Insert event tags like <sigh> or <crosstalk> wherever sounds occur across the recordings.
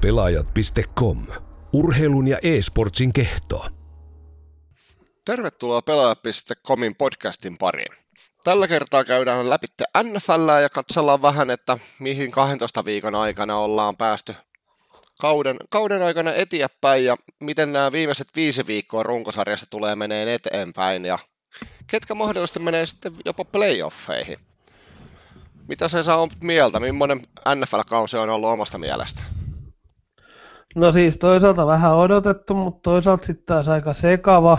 Pelaajat.com. Urheilun ja e-sportsin kehto. Tervetuloa Pelaajat.comin podcastin pariin. Tällä kertaa käydään läpi NFL ja katsellaan vähän, että mihin 12 viikon aikana ollaan päästy kauden, kauden aikana eteenpäin ja miten nämä viimeiset viisi viikkoa runkosarjassa tulee meneen eteenpäin ja ketkä mahdollisesti menee sitten jopa playoffeihin. Mitä se saa mieltä? Millainen NFL-kausi on ollut omasta mielestä? No siis toisaalta vähän odotettu, mutta toisaalta sitten taas aika sekava.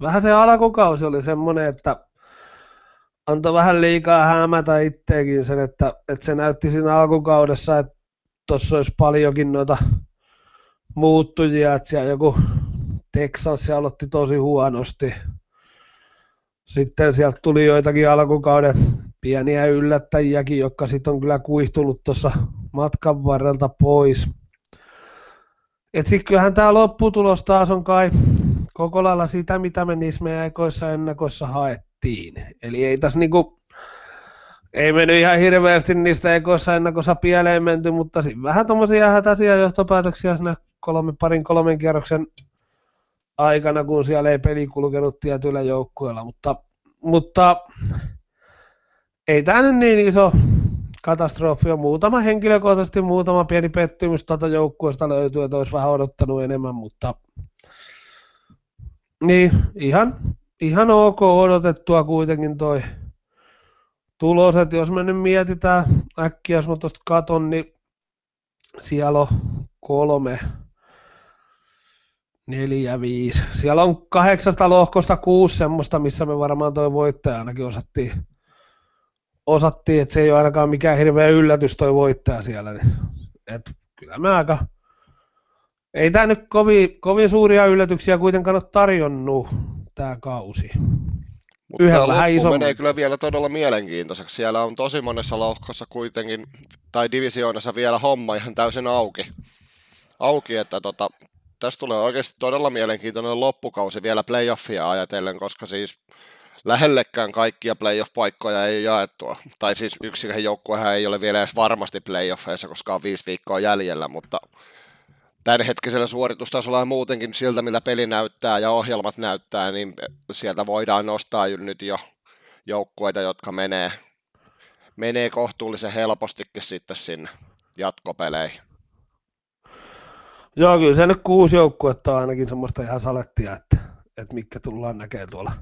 Vähän se alkukausi oli semmoinen, että antoi vähän liikaa hämätä itteekin sen, että, että se näytti siinä alkukaudessa, että tuossa olisi paljonkin noita muuttujia, että siellä joku Texas aloitti tosi huonosti. Sitten sieltä tuli joitakin alkukauden pieniä yllättäjiäkin, jotka sitten on kyllä kuihtunut tuossa matkan varrelta pois. Et sitten kyllähän tämä lopputulos taas on kai koko lailla sitä, mitä me niissä meidän ekoissa ennakoissa haettiin. Eli ei tässä niinku, ei mennyt ihan hirveästi niistä ekoissa ennakoissa pieleen menty, mutta siinä vähän tuommoisia hätäisiä johtopäätöksiä siinä kolme, parin kolmen kierroksen aikana, kun siellä ei peli kulkenut tietyillä joukkueilla, mutta, mutta ei tämä nyt niin iso katastrofi on. Muutama henkilökohtaisesti, muutama pieni pettymys tuota joukkueesta löytyy, että olisi vähän odottanut enemmän, mutta niin, ihan, ihan ok odotettua kuitenkin toi tulos, että jos me nyt mietitään äkkiä, jos mä tuosta katon, niin siellä on kolme, neljä, viisi. Siellä on kahdeksasta lohkosta kuusi semmoista, missä me varmaan toi voittaja ainakin osattiin osattiin, että se ei ole ainakaan mikään hirveä yllätys toi voittaja siellä. Niin, et kyllä mä aika... Ei tämä nyt kovin, kovin suuria yllätyksiä kuitenkaan ole tarjonnut tämä kausi. Mutta tämä loppu iso... menee kyllä vielä todella mielenkiintoiseksi. Siellä on tosi monessa lohkossa kuitenkin, tai divisioonassa vielä homma ihan täysin auki. Auki, että tota, tästä tulee oikeasti todella mielenkiintoinen loppukausi vielä playoffia ajatellen, koska siis lähellekään kaikkia playoff-paikkoja ei jaettua. Tai siis yksikään joukkuehan ei ole vielä edes varmasti playoffeissa, koska on viisi viikkoa jäljellä, mutta tämänhetkisellä suoritustasolla ja muutenkin siltä, millä peli näyttää ja ohjelmat näyttää, niin sieltä voidaan nostaa nyt jo joukkueita, jotka menee, menee kohtuullisen helpostikin sitten sinne jatkopeleihin. Joo, kyllä se nyt kuusi joukkuetta on ainakin semmoista ihan salettia, että, että mikä tullaan näkemään tuolla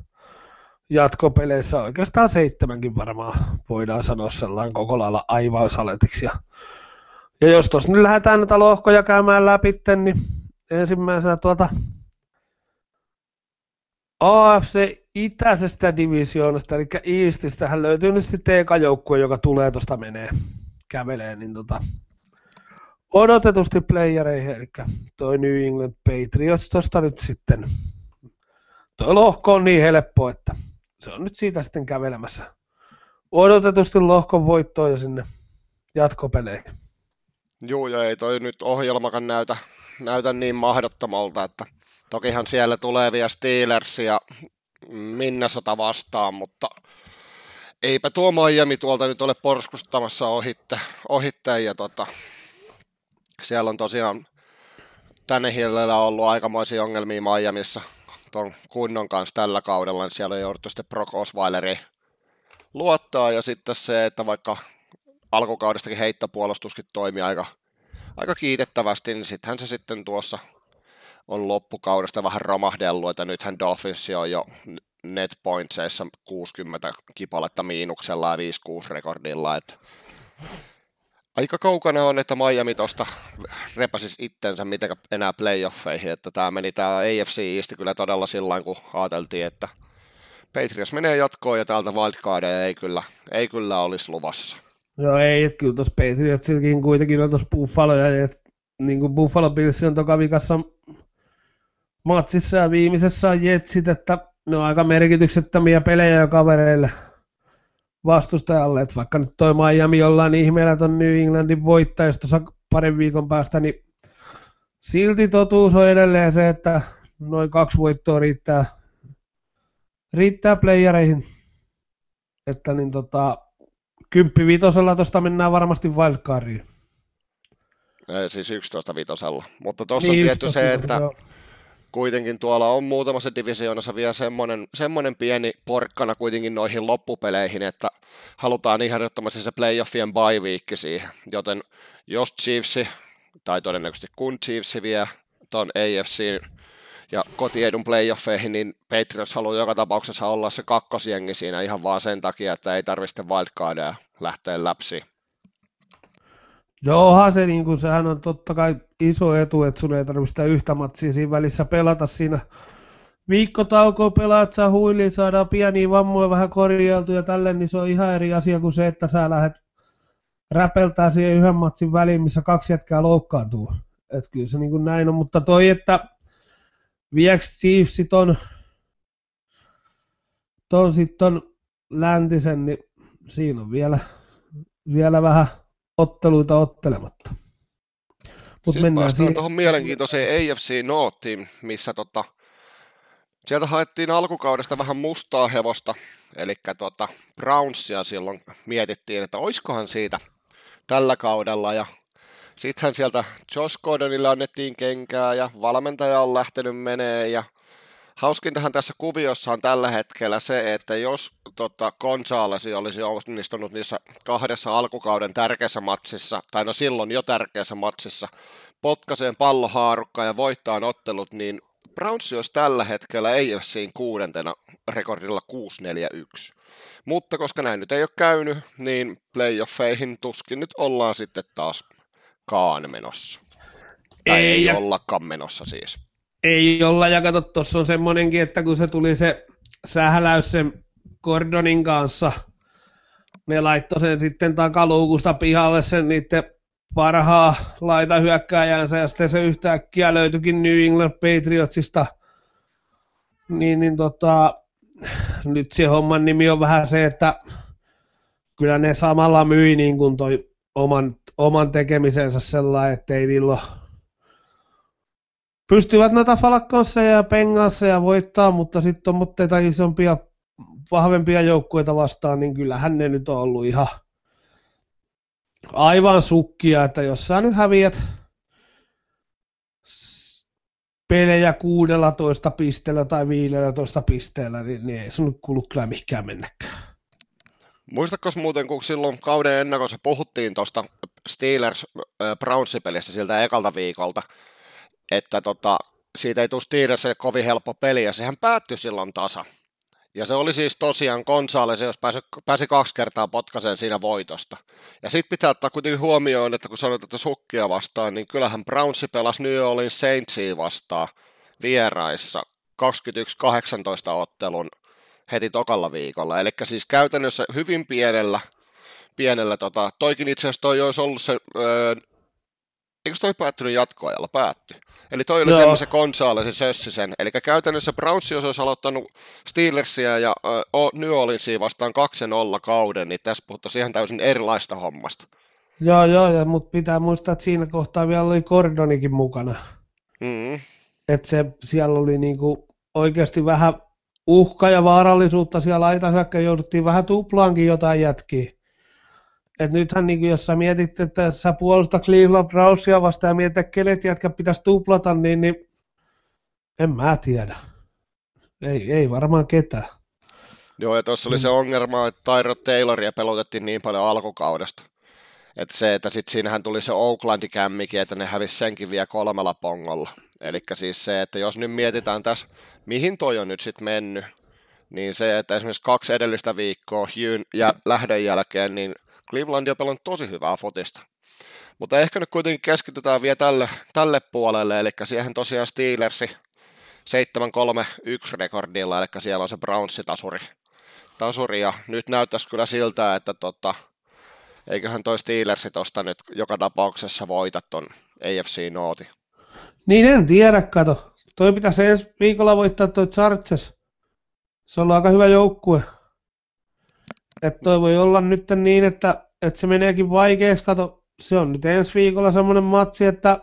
jatkopeleissä oikeastaan seitsemänkin varmaan voidaan sanoa sellainen koko lailla aivan saletiksi. Ja, ja jos tuossa nyt lähdetään näitä lohkoja käymään läpi, niin ensimmäisenä tuota AFC itäisestä divisioonasta, eli Eastistähän löytyy nyt sitten eka joukkue, joka tulee tuosta menee, kävelee, niin tota, odotetusti playereihin, eli toi New England Patriots tuosta nyt sitten, toi lohko on niin helppo, että se on nyt siitä sitten kävelemässä odotetusti lohkon voittoon ja sinne jatkopeleihin. Joo, ja ei toi nyt ohjelmakan näytä, näytä niin mahdottomalta, että tokihan siellä tulee vielä Steelers ja Minnesota vastaan, mutta eipä tuo Miami tuolta nyt ole porskustamassa ohitte, ohitte ja tota, siellä on tosiaan tänne hiilellä ollut aikamoisia ongelmia Miamiissa tuon kunnon kanssa tällä kaudella, niin siellä on jouduttu sitten Brock Osweileri luottaa, ja sitten se, että vaikka alkukaudestakin heittopuolustuskin toimii aika, aika kiitettävästi, niin sittenhän se sitten tuossa on loppukaudesta vähän romahdellut, että nythän Dolphins on jo net pointseissa 60 kipaletta miinuksella ja 5-6 rekordilla, että aika kaukana on, että Miami tuosta repäsisi itsensä miten enää playoffeihin, että tämä meni tämä AFC East kyllä todella sillä kun ajateltiin, että Patriots menee jatkoon ja täältä wildcardia ei kyllä, ei kyllä olisi luvassa. No ei, että kyllä tuossa Patriotsilkin kuitenkin on tuossa Buffalo ja et, niin kuin Buffalo Bills on toka vikassa matsissa ja viimeisessä on Jetsit, että ne on aika merkityksettömiä pelejä jo kavereille – vastustajalle, että vaikka nyt toi Miami jollain ihmeellä ton New Englandin voittaisi tuossa parin viikon päästä, niin silti totuus on edelleen se, että noin kaksi voittoa riittää, riittää playereihin. Että niin tota, kymppi vitosella tuosta mennään varmasti wildcardiin. siis 11 vitosella. Mutta tuossa niin, on tietty se, että joo. Kuitenkin tuolla on muutamassa divisioonassa vielä semmoinen, semmoinen pieni porkkana kuitenkin noihin loppupeleihin, että halutaan ihan ehdottomasti se playoffien bye week siihen, joten jos Chiefs, tai todennäköisesti kun Chiefs vie tuon AFC ja kotiedun playoffeihin, niin Patriots haluaa joka tapauksessa olla se kakkosjengi siinä ihan vaan sen takia, että ei tarvitse wildcardia lähteä läpsiin. Joohan se, niin kuin, sehän on totta kai iso etu, että sun ei tarvitse sitä yhtä matsia siinä välissä pelata siinä viikkotaukoa pelaat, saa huiliin, saadaan pieniä vammoja vähän korjailtu ja tälle, niin se on ihan eri asia kuin se, että sä lähdet räpeltää siihen yhden matsin väliin, missä kaksi jätkää loukkaantuu. Että kyllä se niin kuin näin on, mutta toi, että vieks Chiefs ton, ton sitten läntisen, niin siinä on vielä, vielä vähän otteluita ottelematta. Mut Sitten mennään siihen... tuohon mielenkiintoiseen AFC Northiin, missä tota, sieltä haettiin alkukaudesta vähän mustaa hevosta, eli tota Brownsia silloin mietittiin, että oiskohan siitä tällä kaudella, ja sittenhän sieltä Josh Gordonille annettiin kenkää, ja valmentaja on lähtenyt menee, ja Hauskintahan tässä kuviossa on tällä hetkellä se, että jos tota, Gonzales olisi onnistunut niissä kahdessa alkukauden tärkeässä matsissa, tai no silloin jo tärkeässä matsissa, potkaseen pallohaarukka ja voittaa ottelut, niin Browns olisi tällä hetkellä AFCin kuudentena rekordilla 6-4-1. Mutta koska näin nyt ei ole käynyt, niin playoffeihin tuskin nyt ollaan sitten taas kaan menossa. Tai ei, ei ja... ollakaan menossa siis. Ei olla, ja kato, tuossa on semmoinenkin, että kun se tuli se sähläys sen Gordonin kanssa, ne laittoi sen sitten takaluukusta pihalle sen niiden parhaa laita hyökkääjänsä, ja sitten se yhtäkkiä löytyikin New England Patriotsista, niin, niin tota, nyt se homman nimi on vähän se, että kyllä ne samalla myi niin kuin toi oman, oman tekemisensä sellainen, että ei niillä pystyvät noita Falconseja ja Pengasseja voittaa, mutta sitten on mutteita isompia, vahvempia joukkueita vastaan, niin kyllähän ne nyt on ollut ihan aivan sukkia, että jos sä nyt häviät pelejä 16 pisteellä tai 15 pisteellä, niin, niin ei sun kuulu kyllä mihinkään mennäkään. Muistatko muuten, kun silloin kauden ennakossa puhuttiin tuosta Steelers Browns-pelissä siltä ekalta viikolta, että tota, siitä ei tule Steelersille kovin helppo peli, ja sehän päättyi silloin tasa. Ja se oli siis tosiaan Gonzales, jos pääsi, pääsi kaksi kertaa potkaseen siinä voitosta. Ja sitten pitää ottaa kuitenkin huomioon, että kun sanoit, että sukkia vastaan, niin kyllähän Brownsi pelasi New Orleans Saintsia vastaan vieraissa 21-18 ottelun heti tokalla viikolla. Eli siis käytännössä hyvin pienellä, pienellä tota, toikin itse asiassa toi olisi ollut se öö, eikö toi päättynyt jatkoajalla? Päätty. Eli toi oli semmoisen Gonzalesin sössisen. Eli käytännössä Browns, jos olisi aloittanut Steelersia ja uh, New Orleansia vastaan 2-0 kauden, niin tässä puhuttaisiin ihan täysin erilaista hommasta. Joo, joo, ja, mutta pitää muistaa, että siinä kohtaa vielä oli Gordonikin mukana. Mm. Että se, siellä oli niinku oikeasti vähän uhka ja vaarallisuutta siellä hyökkä jouduttiin vähän tuplaankin jotain jätkiä. Et nythän niin jos sä mietit, että sä puolustat Cleveland Brownsia vastaan ja mietit, että kenet jätkä pitäisi tuplata, niin, niin en mä tiedä. Ei, ei varmaan ketään. Joo, ja tuossa oli se ongelma, että Tyro Tayloria pelotettiin niin paljon alkukaudesta. Että se, että sitten siinähän tuli se Oaklandi kämmikin, että ne hävisi senkin vielä kolmella pongolla. Eli siis se, että jos nyt mietitään tässä, mihin toi on nyt sitten mennyt, niin se, että esimerkiksi kaksi edellistä viikkoa Hugh ja lähdön jälkeen, niin Cleveland on pelannut tosi hyvää fotista. Mutta ehkä nyt kuitenkin keskitytään vielä tälle, tälle puolelle, eli siihen tosiaan Steelersi 7-3-1 rekordilla, eli siellä on se Brownsi-tasuri. Tasuri, ja nyt näyttäisi kyllä siltä, että tota, eiköhän toi Steelersi tosta nyt joka tapauksessa voita ton AFC Nooti. Niin en tiedä, kato. Toi pitäisi ensi viikolla voittaa toi Chargers. Se on aika hyvä joukkue. Että toi voi olla nyt niin, että, että se meneekin vaikeaksi. Kato, se on nyt ensi viikolla semmoinen matsi, että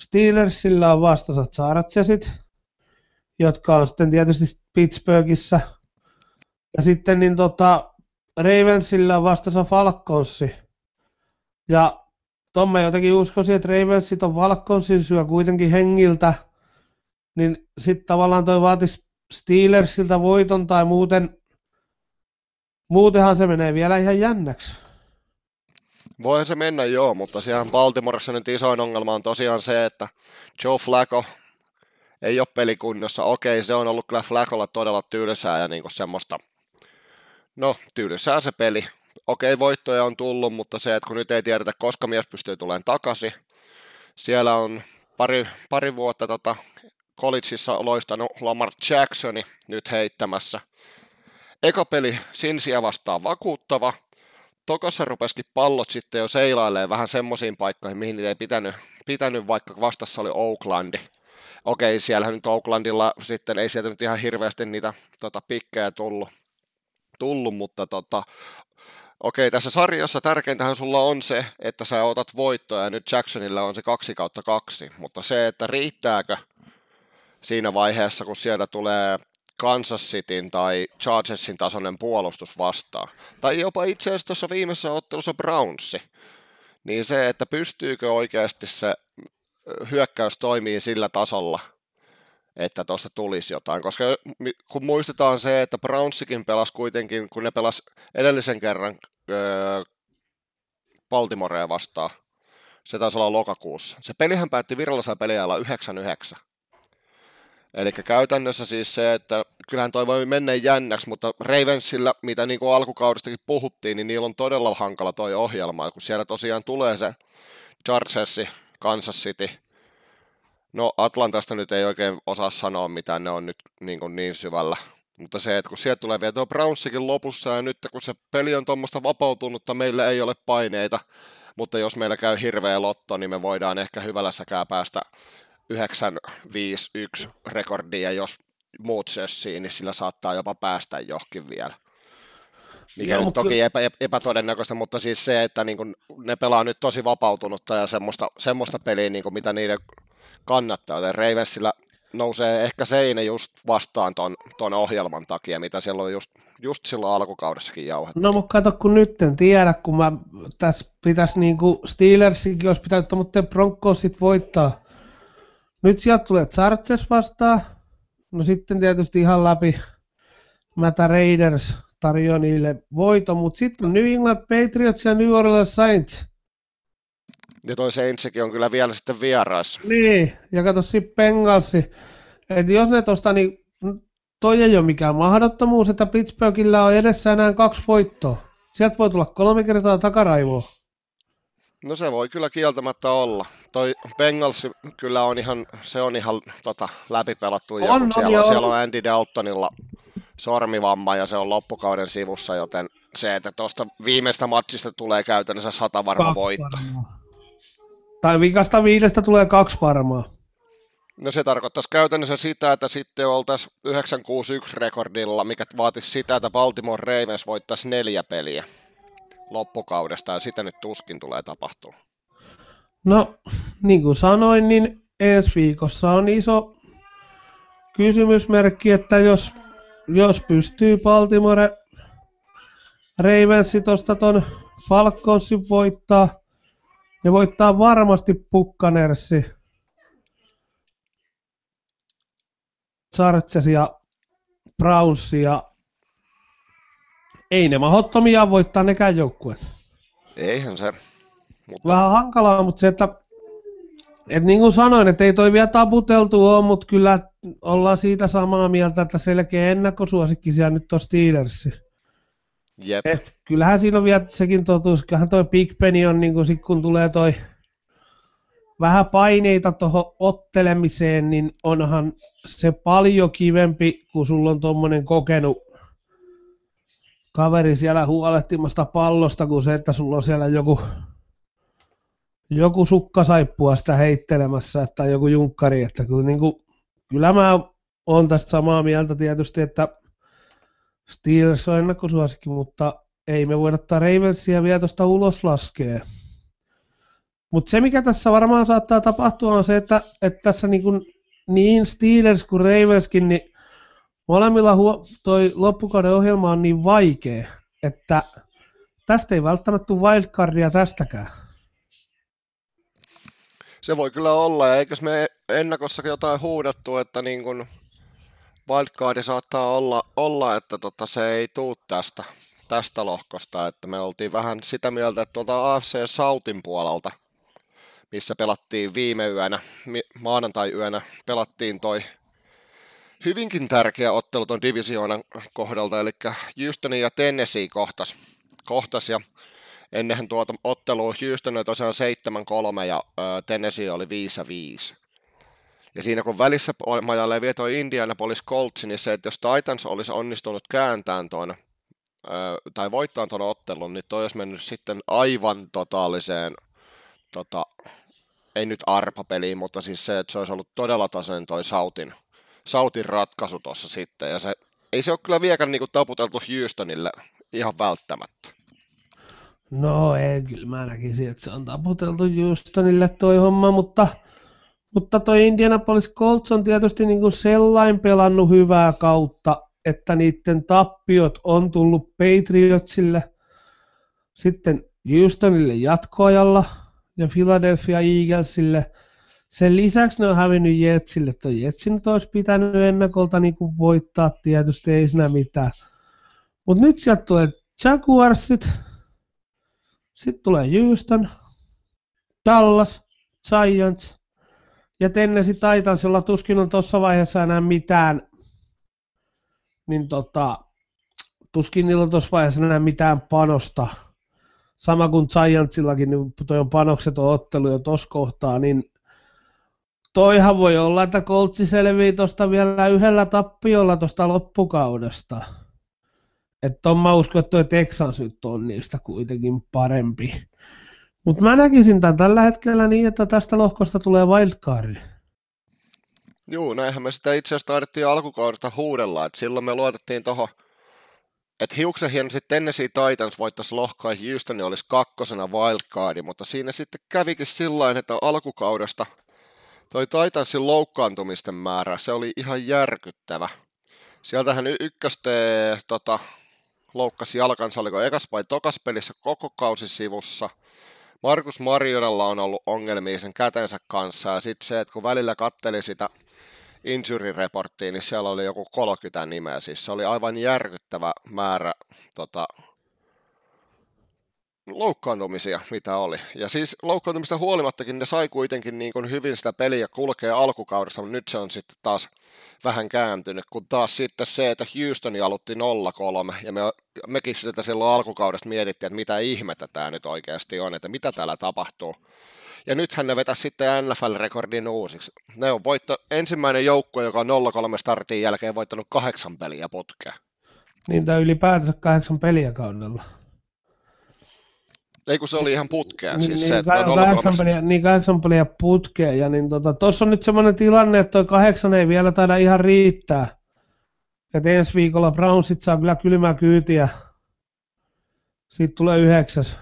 Steelersillä on vastassa Chargersit, jotka on sitten tietysti Pittsburghissa. Ja sitten niin tota, Ravensillä on vastassa Falconsi. Ja ton mä jotenkin uskoisin, että Ravensit on Valkonsin syö kuitenkin hengiltä, niin sitten tavallaan toi vaatisi Steelersiltä voiton tai muuten, muutenhan se menee vielä ihan jännäksi. Voihan se mennä joo, mutta siellä Baltimoressa nyt isoin ongelma on tosiaan se, että Joe Flacco ei ole pelikunnossa. Okei, se on ollut kyllä Flaccolla todella tylsää ja niinku semmoista, no tylsää se peli. Okei, voittoja on tullut, mutta se, että kun nyt ei tiedetä, koska mies pystyy tulemaan takaisin, siellä on pari, pari vuotta tota, collegeissa loistanut Lamar Jacksoni nyt heittämässä. Eka peli Sinsiä vastaan vakuuttava, Tokossa rupesikin pallot sitten jo seilailee vähän semmoisiin paikkoihin, mihin ei pitänyt, pitänyt, vaikka vastassa oli Oaklandi. Okei, siellähän nyt Oaklandilla sitten ei sieltä nyt ihan hirveästi niitä tota, pikkejä tullut, tullut mutta tota, okei, tässä sarjassa tärkeintähän sulla on se, että sä otat voittoja ja nyt Jacksonilla on se kaksi kautta kaksi, mutta se, että riittääkö siinä vaiheessa, kun sieltä tulee Kansas Cityn tai Chargersin tasoinen puolustus vastaan. Tai jopa itse asiassa tuossa viimeisessä ottelussa Brownsi. Niin se, että pystyykö oikeasti se hyökkäys toimii sillä tasolla, että tuosta tulisi jotain. Koska kun muistetaan se, että Brownsikin pelasi kuitenkin, kun ne pelas edellisen kerran Baltimorea vastaan, se taisi olla lokakuussa. Se pelihän päätti virallisella peliajalla 9-9. Eli käytännössä siis se, että kyllähän toi voi mennä jännäksi, mutta Ravensilla, mitä niin kuin alkukaudestakin puhuttiin, niin niillä on todella hankala toi ohjelma, kun siellä tosiaan tulee se Chargersi, Kansas City, No Atlantasta nyt ei oikein osaa sanoa mitään, ne on nyt niin, kuin niin syvällä. Mutta se, että kun sieltä tulee vielä tuo Brownsikin lopussa ja nyt kun se peli on tuommoista vapautunutta, meillä ei ole paineita, mutta jos meillä käy hirveä lotto, niin me voidaan ehkä hyvällä säkää päästä 9-5-1 rekordia, jos muut sössii, niin sillä saattaa jopa päästä johonkin vielä. Mikä Joo, nyt toki epä, epätodennäköistä, mutta siis se, että niin kun ne pelaa nyt tosi vapautunutta ja semmoista, semmoista peliä, niin kuin mitä niiden kannattaa, joten Ravensillä nousee ehkä seinä just vastaan ton, ton ohjelman takia, mitä siellä on just, just silloin alkukaudessakin jauhettu. No mutta kato, kun nyt en tiedä, kun mä tässä pitäisi niinku Steelersinkin olisi pitänyt mutta Broncosit voittaa. Nyt sieltä tulee Chargers vastaan, no sitten tietysti ihan läpi Mätä Raiders tarjoaa niille voito, mutta sitten on New England Patriots ja New Orleans Saints. Ja toi Saintsikin on kyllä vielä sitten vieraissa. Niin, ja kato sitten Bengalsi. Että jos ne tosta, niin toi ei ole mikään mahdottomuus, että Pittsburghillä on edessä enää kaksi voittoa. Sieltä voi tulla kolme kertaa takaraivoa. No se voi kyllä kieltämättä olla. Toi Bengals kyllä on ihan, se on ihan tota, läpipelattu. On, on, siellä, on, siellä on Andy Daltonilla sormivamma ja se on loppukauden sivussa, joten se, että tuosta viimeistä matsista tulee käytännössä sata varma voitto. Varmaa. Tai vikasta viidestä tulee kaksi varmaa. No se tarkoittaisi käytännössä sitä, että sitten oltaisiin 961 rekordilla, mikä vaatisi sitä, että Baltimore Ravens voittaisi neljä peliä loppukaudesta, ja sitä nyt tuskin tulee tapahtua. No, niin kuin sanoin, niin ensi viikossa on iso kysymysmerkki, että jos, jos pystyy Baltimore Ravensi tuosta ton Falconsin voittaa, ne voittaa varmasti Pukkanersi, Chargers ja Browns ja ei ne mahottomia voittaa nekään joukkueet. Eihän se. Mutta... Vähän hankalaa, mutta se, että et niin kuin sanoin, että ei toi vielä taputeltu ole, mutta kyllä ollaan siitä samaa mieltä, että selkeä ennakkosuosikki siellä nyt on Steelersi. Jep. Et kyllähän siinä on vielä sekin totuus, kyllähän toi Big Penny on, niin kun, kun tulee toi vähän paineita tuohon ottelemiseen, niin onhan se paljon kivempi, kun sulla on tuommoinen kokenut kaveri siellä huolehtimasta pallosta, kuin se, että sulla on siellä joku, joku sukkasaippua sitä heittelemässä, että joku junkkari, että kyllä, niin kuin, kyllä mä oon tästä samaa mieltä tietysti, että Steelers on ennakkosuosikki, mutta ei me voida ottaa Ravensia vielä tuosta ulos laskea. Mutta se, mikä tässä varmaan saattaa tapahtua, on se, että, että tässä niin, kuin, niin Steelers kuin Ravenskin, niin molemmilla huo, toi loppukauden ohjelma on niin vaikea, että tästä ei välttämättä tule wildcardia tästäkään. Se voi kyllä olla, ja eikös me ennakossakin jotain huudettu, että niin kuin wildcardi saattaa olla, olla että tota, se ei tuu tästä, tästä lohkosta, että me oltiin vähän sitä mieltä, että tuolta AFC Sautin puolelta, missä pelattiin viime yönä, maanantai-yönä, pelattiin toi hyvinkin tärkeä ottelu tuon divisioonan kohdalta, eli Houstonin ja Tennessee kohtas, kohtas ja ennenhän tuota ottelua Houston oli tosiaan 7-3 ja Tennessee oli 5-5. Ja siinä kun välissä majalle vie toi Indianapolis Colts, niin se, että jos Titans olisi onnistunut kääntämään tuon tai voittaa tuon ottelun, niin toi olisi mennyt sitten aivan totaaliseen, tota, ei nyt arpapeliin, mutta siis se, että se olisi ollut todella tasainen toi Sautin, Sautin ratkaisu tuossa sitten, ja se, ei se ole kyllä vieläkään niinku taputeltu Houstonille ihan välttämättä. No ei, kyllä mä näkisin, että se on taputeltu Houstonille toi homma, mutta, mutta toi Indianapolis Colts on tietysti niin kuin sellain pelannut hyvää kautta, että niiden tappiot on tullut Patriotsille, sitten Houstonille jatkoajalla ja Philadelphia Eaglesille. Sen lisäksi ne on hävinnyt Jetsille. Tuo Jetsin olisi pitänyt ennakolta niin kuin voittaa tietysti, ei siinä mitään. Mutta nyt sieltä tulee Jaguarsit, sitten tulee Houston, Dallas, Giants ja Tennessee Titans, jolla tuskin on tuossa vaiheessa enää mitään, niin tota, tuskin niillä on tuossa vaiheessa enää mitään panosta. Sama kuin Giantsillakin, niin toi on panokset on ottelu jo tuossa kohtaa, niin toihan voi olla, että Coltsi selvii tuosta vielä yhdellä tappiolla tuosta loppukaudesta. Että on mä uskon, että tuo Texans nyt on niistä kuitenkin parempi. Mutta mä näkisin tämän tällä hetkellä niin, että tästä lohkosta tulee wildcard. Joo, näinhän me sitä itse asiassa taidettiin alkukaudesta huudella, että silloin me luotettiin tuohon, että hiuksen hieno sitten Tennessee Titans voittaisi lohkaa ja Houston olisi kakkosena wildcardi, mutta siinä sitten kävikin sillä että alkukaudesta toi Titansin loukkaantumisten määrä, se oli ihan järkyttävä. Sieltähän ykköste tota, loukkasi jalkansa, oliko ekas vai tokas pelissä koko kausi sivussa. Markus Marionalla on ollut ongelmia sen kätensä kanssa, ja sitten se, että kun välillä katteli sitä injury niin siellä oli joku 30 nimeä, siis se oli aivan järkyttävä määrä tota, loukkaantumisia, mitä oli. Ja siis loukkaantumista huolimattakin ne sai kuitenkin niin kuin hyvin sitä peliä kulkea alkukaudessa, mutta nyt se on sitten taas vähän kääntynyt, kun taas sitten se, että Houstoni aloitti 0-3, ja me, mekin sitä silloin alkukaudesta mietittiin, että mitä ihmettä tämä nyt oikeasti on, että mitä täällä tapahtuu. Ja nythän ne vetä sitten NFL-rekordin uusiksi. Ne on voitto, ensimmäinen joukko, joka on 0-3 startin jälkeen voittanut kahdeksan peliä putkea. Niin, tai ylipäätänsä kahdeksan peliä kaudella. Ei kun se oli ihan putkeen. Niin, siis niin, se, että kahdeksan peliä, niin kahdeksan peliä putkeen. Ja niin tota, tuossa on nyt semmoinen tilanne, että toi kahdeksan ei vielä taida ihan riittää. Että ensi viikolla Brownsit saa kyllä kylmää kyytiä. Siitä tulee yhdeksäs.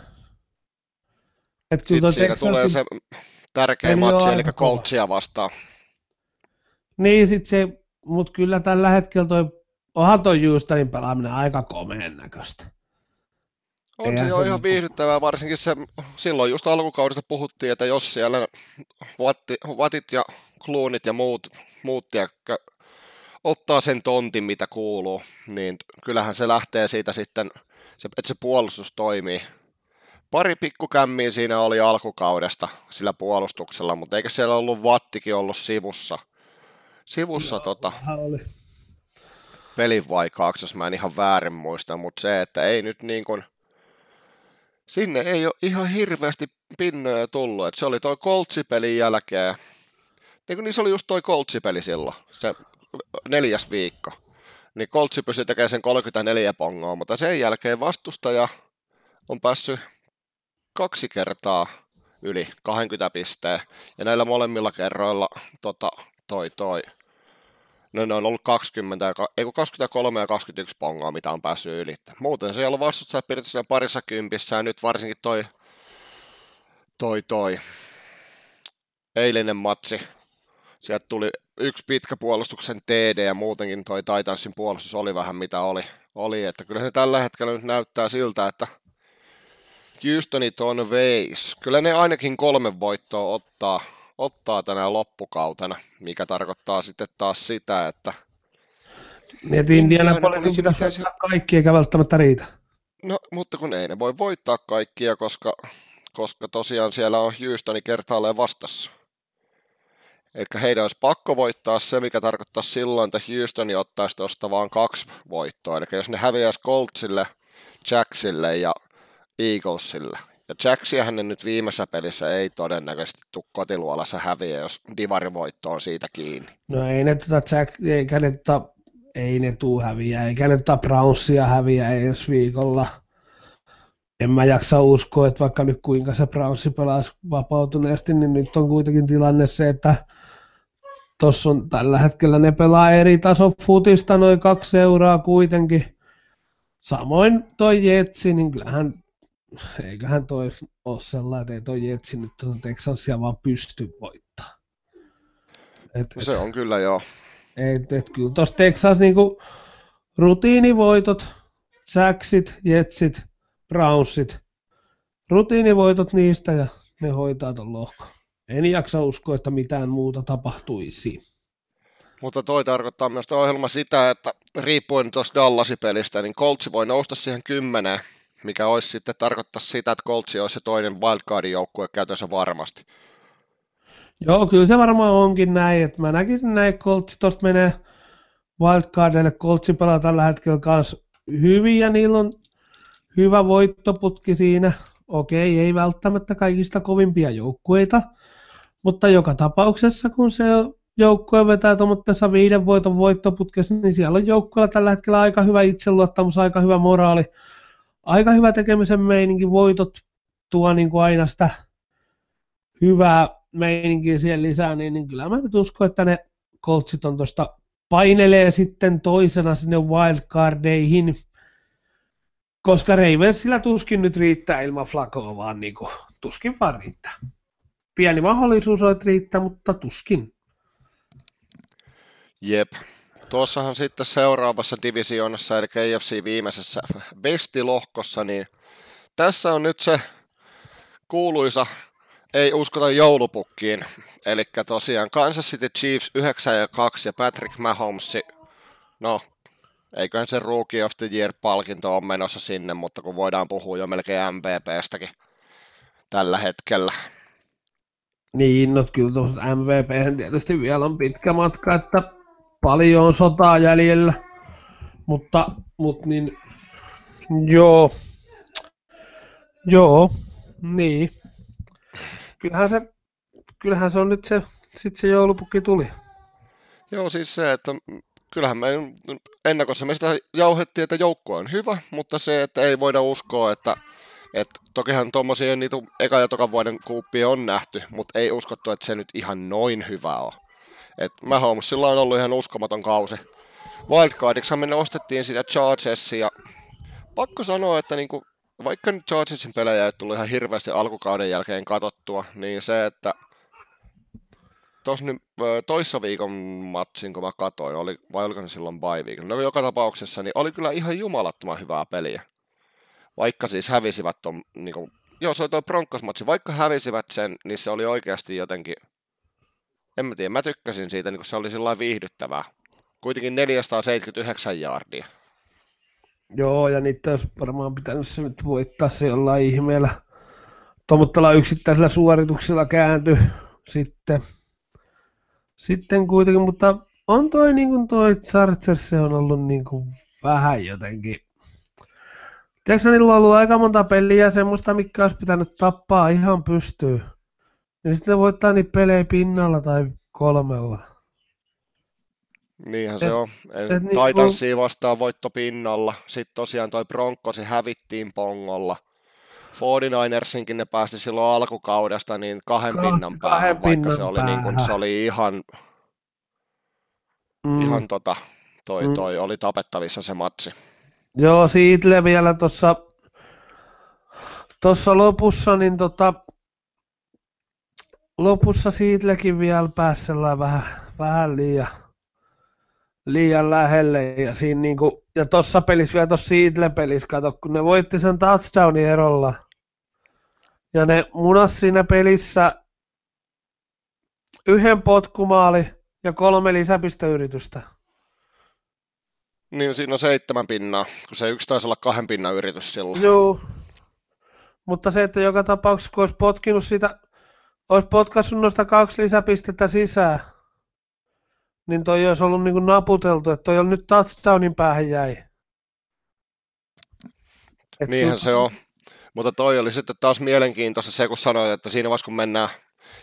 Et kyllä Sitten siinä tulee se tärkeä matsi, eli Coltsia vastaan. Niin, sit se, mutta kyllä tällä hetkellä toi, onhan toi Houstonin pelaaminen aika komeen näköistä. On se jo ihan viihdyttävää, varsinkin se, silloin just alkukaudesta puhuttiin, että jos siellä vatti, vatit ja kluunit ja muut, muut tiedäkö, ottaa sen tontin, mitä kuuluu, niin kyllähän se lähtee siitä sitten, että se puolustus toimii. Pari pikkukämmiä siinä oli alkukaudesta sillä puolustuksella, mutta eikö siellä ollut vattikin ollut sivussa? Sivussa no, tota, oli. pelin vaikaaksi, jos mä en ihan väärin muista, mutta se, että ei nyt niin kuin, sinne ei ole ihan hirveästi pinnoja tullut. Et se oli toi Coltsipelin jälkeen. Niin, niin se oli just toi Coltsipeli silloin, se neljäs viikko. Niin Coltsi pystyi tekemään sen 34 pongoa, mutta sen jälkeen vastustaja on päässyt kaksi kertaa yli 20 pisteen. Ja näillä molemmilla kerroilla tota, toi toi No ne on ollut 20, ei 23 ja 21 pongoa, mitä on päässyt ylittämään. Muuten se ei ollut vastustaja pidetty parissa kympissä, ja nyt varsinkin toi, toi, toi eilinen matsi, sieltä tuli yksi pitkä puolustuksen TD, ja muutenkin toi Titansin puolustus oli vähän mitä oli. oli että kyllä se tällä hetkellä nyt näyttää siltä, että Houstonit on veis. Kyllä ne ainakin kolme voittoa ottaa, ottaa tänä loppukautena, mikä tarkoittaa sitten taas sitä, että Mietin Indianapolisin pitäisi pitäisi... kaikki, eikä välttämättä riitä. No, mutta kun ei ne voi voittaa kaikkia, koska, koska tosiaan siellä on Houstoni kertaalleen vastassa. Eli heidän olisi pakko voittaa se, mikä tarkoittaa silloin, että Houstoni ottaisi tuosta vaan kaksi voittoa. Eli jos ne häviäisi Coltsille, Jacksille ja Eaglesille. Ja Jacksiahan ne nyt viimeisessä pelissä ei todennäköisesti tule kotiluolassa häviä, jos divarivoitto on siitä kiinni. No ei ne tätä tota Jack, eikä ne tota, ei ne tuu häviä, eikä ne tota Brownsia häviä ensi viikolla. En mä jaksa uskoa, että vaikka nyt kuinka se Brownsi pelasi vapautuneesti, niin nyt on kuitenkin tilanne se, että tuossa on tällä hetkellä ne pelaa eri taso futista noin kaksi seuraa kuitenkin. Samoin toi Jetsi, niin kyllähän, <laughs> eiköhän toi ole sellainen, että ei toi Jetsi nyt tuota Texansia vaan pysty voittaa. Et, se on kyllä joo. Et, et kyllä tuossa Texas niinku rutiinivoitot, Jacksit, Jetsit, Brownsit, rutiinivoitot niistä ja ne hoitaa ton lohko. En jaksa uskoa, että mitään muuta tapahtuisi. Mutta toi tarkoittaa myös ohjelma sitä, että riippuen tuosta Dallasin pelistä, niin Colts voi nousta siihen kymmeneen, mikä olisi sitten tarkoittaa sitä, että Colts olisi se toinen wildcardin joukkue käytössä varmasti. Joo, kyllä se varmaan onkin näin, että mä näkisin näin, Colts tuosta menee wildcardille, Coltsi pelaa tällä hetkellä kanssa hyvin ja niillä on hyvä voittoputki siinä. Okei, ei välttämättä kaikista kovimpia joukkueita, mutta joka tapauksessa, kun se joukkue vetää tuommoisessa viiden voiton voittoputkessa, niin siellä on joukkueella tällä hetkellä aika hyvä itseluottamus, aika hyvä moraali, aika hyvä tekemisen meininki, voitot tuo niin kuin aina sitä hyvää meininkiä siihen lisää, niin, niin kyllä mä nyt uskon, että ne Coltsit on tuosta painelee sitten toisena sinne wildcardeihin, koska Ravensillä tuskin nyt riittää ilman Flakoa, vaan niin kuin, tuskin vaan riittää. Pieni mahdollisuus on, että riittää, mutta tuskin. Jep. Tuossahan sitten seuraavassa divisioonassa, eli KFC viimeisessä bestilohkossa, niin tässä on nyt se kuuluisa ei uskota joulupukkiin. Eli tosiaan Kansas City Chiefs 9 ja 2 ja Patrick Mahomes, no eiköhän se Rookie of the Year-palkinto on menossa sinne, mutta kun voidaan puhua jo melkein MVPstäkin tällä hetkellä. Niin, no kyllä tuossa MVP tietysti vielä on pitkä matka, että paljon on sotaa jäljellä, mutta, mutta niin, joo, joo, niin. Kyllähän se, kyllähän se on nyt se, sit se joulupukki tuli. Joo, siis se, että kyllähän me ennakossa me sitä jauhettiin, että joukko on hyvä, mutta se, että ei voida uskoa, että et tokihan tuommoisia niitä eka ja tokan vuoden kuuppia on nähty, mutta ei uskottu, että se nyt ihan noin hyvä on. Et Mahomesilla on ollut ihan uskomaton kausi. Wildcardiksi me ostettiin sitä Chargersia. Pakko sanoa, että niinku, vaikka nyt Chargersin pelejä ei tullut ihan hirveästi alkukauden jälkeen katottua, niin se, että tuossa nyt toissa viikon matsin, kun mä katoin, oli, vai oliko ne silloin bye week, no joka tapauksessa, niin oli kyllä ihan jumalattoman hyvää peliä. Vaikka siis hävisivät ton, niin kuin, joo se oli tuo Broncos-matsi, vaikka hävisivät sen, niin se oli oikeasti jotenkin en mä tiedä, mä tykkäsin siitä, niin kun se oli sillä viihdyttävää. Kuitenkin 479 jaardia. Joo, ja niitä olisi varmaan pitänyt se nyt voittaa se jollain ihmeellä. Tuommoittella yksittäisellä suorituksella käänty sitten. Sitten kuitenkin, mutta on toi niin kuin toi Chargers, se on ollut niin kuin vähän jotenkin. Niillä on ollut aika monta peliä semmoista, mikä olisi pitänyt tappaa ihan pystyyn. Niin sitten ne voittaa niitä pelejä pinnalla tai kolmella. Niinhän et, se on. Et, Titansia niin, vastaan voitto pinnalla. Sitten tosiaan toi Broncosi hävittiin pongolla. 49ersinkin ne päästi silloin alkukaudesta niin kahden Ka- pinnan päähän, kahden vaikka pinnan se oli, niin kun, se oli ihan, mm. ihan tota, toi, mm. toi mm. oli tapettavissa se matsi. Joo, siitä vielä tuossa tuossa lopussa, niin tota, lopussa Siitlekin vielä pääsi vähän, vähän liian, liian lähelle. Ja, siinä niinku, ja tossa pelissä vielä tuossa Siitle-pelissä, kato, kun ne voitti sen touchdownin erolla. Ja ne munas siinä pelissä yhden potkumaali ja kolme lisäpisteyritystä. Niin siinä on seitsemän pinnaa, kun se yksi taisi olla kahden pinnan yritys silloin. Joo. Mutta se, että joka tapauksessa kun olisi potkinut sitä, olisi potkassut noista kaksi lisäpistettä sisään, niin toi olisi ollut niin kuin naputeltu, että toi on nyt touchdownin päähän jäi. Et Niinhän se on. Mutta toi oli sitten taas mielenkiintoista se, kun sanoit, että siinä vaiheessa kun mennään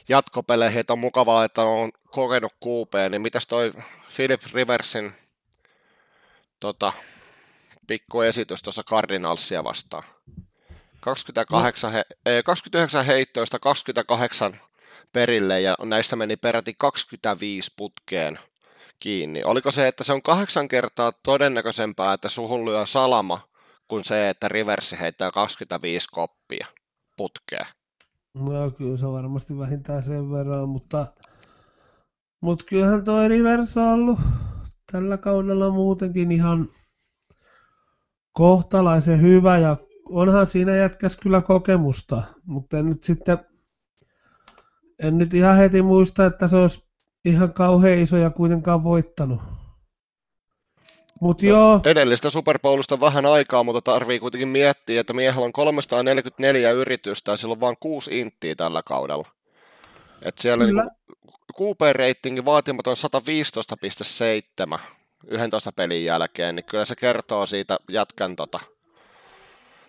jatkopeleihin, että on mukavaa, että on kokenut QP, niin mitäs toi Philip Riversin tota, pikku esitys tuossa Cardinalsia vastaan? 28 he, 29 heittoista 28 perille ja näistä meni peräti 25 putkeen kiinni. Oliko se, että se on kahdeksan kertaa todennäköisempää, että suhun lyö salama, kuin se, että Riversi heittää 25 koppia putkeen? No kyllä se varmasti vähintään sen verran, mutta, mutta kyllähän toi Rivers on ollut tällä kaudella muutenkin ihan kohtalaisen hyvä ja onhan siinä jätkäs kyllä kokemusta, mutta en nyt sitten, en nyt ihan heti muista, että se olisi ihan kauhean iso ja kuitenkaan voittanut. Mut no, joo. Edellistä Super Bowlusta vähän aikaa, mutta tarvii kuitenkin miettiä, että miehellä on 344 yritystä ja sillä on vain kuusi inttiä tällä kaudella. Et siellä Kyllä. Niin QP-reitingin vaatimaton 115,7 11 pelin jälkeen, niin kyllä se kertoo siitä jätkän tota,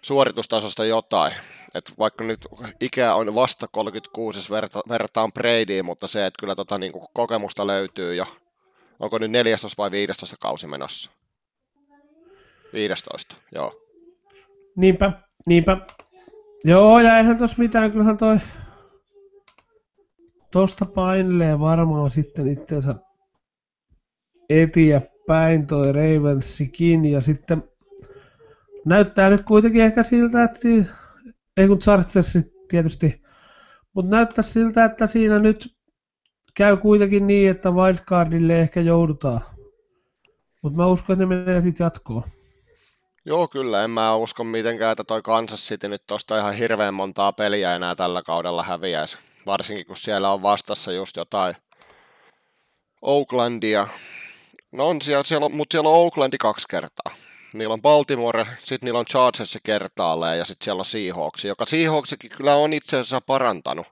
suoritustasosta jotain. Et vaikka nyt ikä on vasta 36, jos verta, verrataan Bradyin, mutta se, että kyllä tota, niin kokemusta löytyy jo. Onko nyt 14 vai 15 kausi menossa? 15, joo. Niinpä, niinpä. Joo, ja eihän tos mitään, kyllähän toi tosta painelee varmaan sitten itseensä eteenpäin toi Ravensikin, ja sitten näyttää nyt kuitenkin ehkä siltä, että siinä, ei kun Chargersi tietysti, mutta näyttää siltä, että siinä nyt käy kuitenkin niin, että wildcardille ehkä joudutaan. Mutta mä uskon, että ne menee sitten jatkoon. Joo, kyllä. En mä usko mitenkään, että toi Kansas City nyt tosta ihan hirveän montaa peliä enää tällä kaudella häviäisi. Varsinkin, kun siellä on vastassa just jotain Oaklandia. No on siellä, siellä on, mutta siellä on Oaklandi kaksi kertaa. Niillä on Baltimore, sitten niillä on Chargers kertaalleen ja sitten siellä on Seahawks, joka Seahawksikin kyllä on itse asiassa parantanut.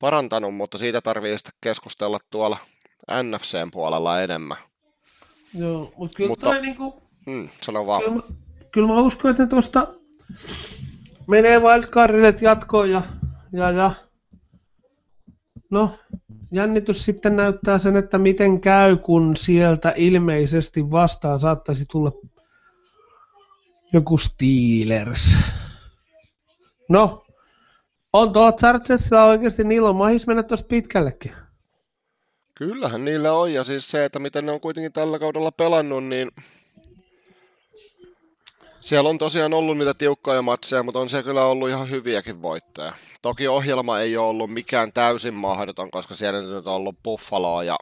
Parantanut, mutta siitä tarvii sitten keskustella tuolla NFCn puolella enemmän. Joo, mutta kyllä mutta, toi niinku, Hmm, sano vaan. Kyllä, kyllä mä uskon, että tuosta menee wildcardille jatkoon ja, ja, ja no, jännitys sitten näyttää sen, että miten käy, kun sieltä ilmeisesti vastaan saattaisi tulla joku Steelers. No, on tuolla Chargersilla oikeasti, niillä on mahis mennä tuossa pitkällekin. Kyllähän niillä on, ja siis se, että miten ne on kuitenkin tällä kaudella pelannut, niin siellä on tosiaan ollut niitä tiukkoja matseja, mutta on se kyllä ollut ihan hyviäkin voittoja. Toki ohjelma ei ole ollut mikään täysin mahdoton, koska siellä nyt on ollut Buffaloa ja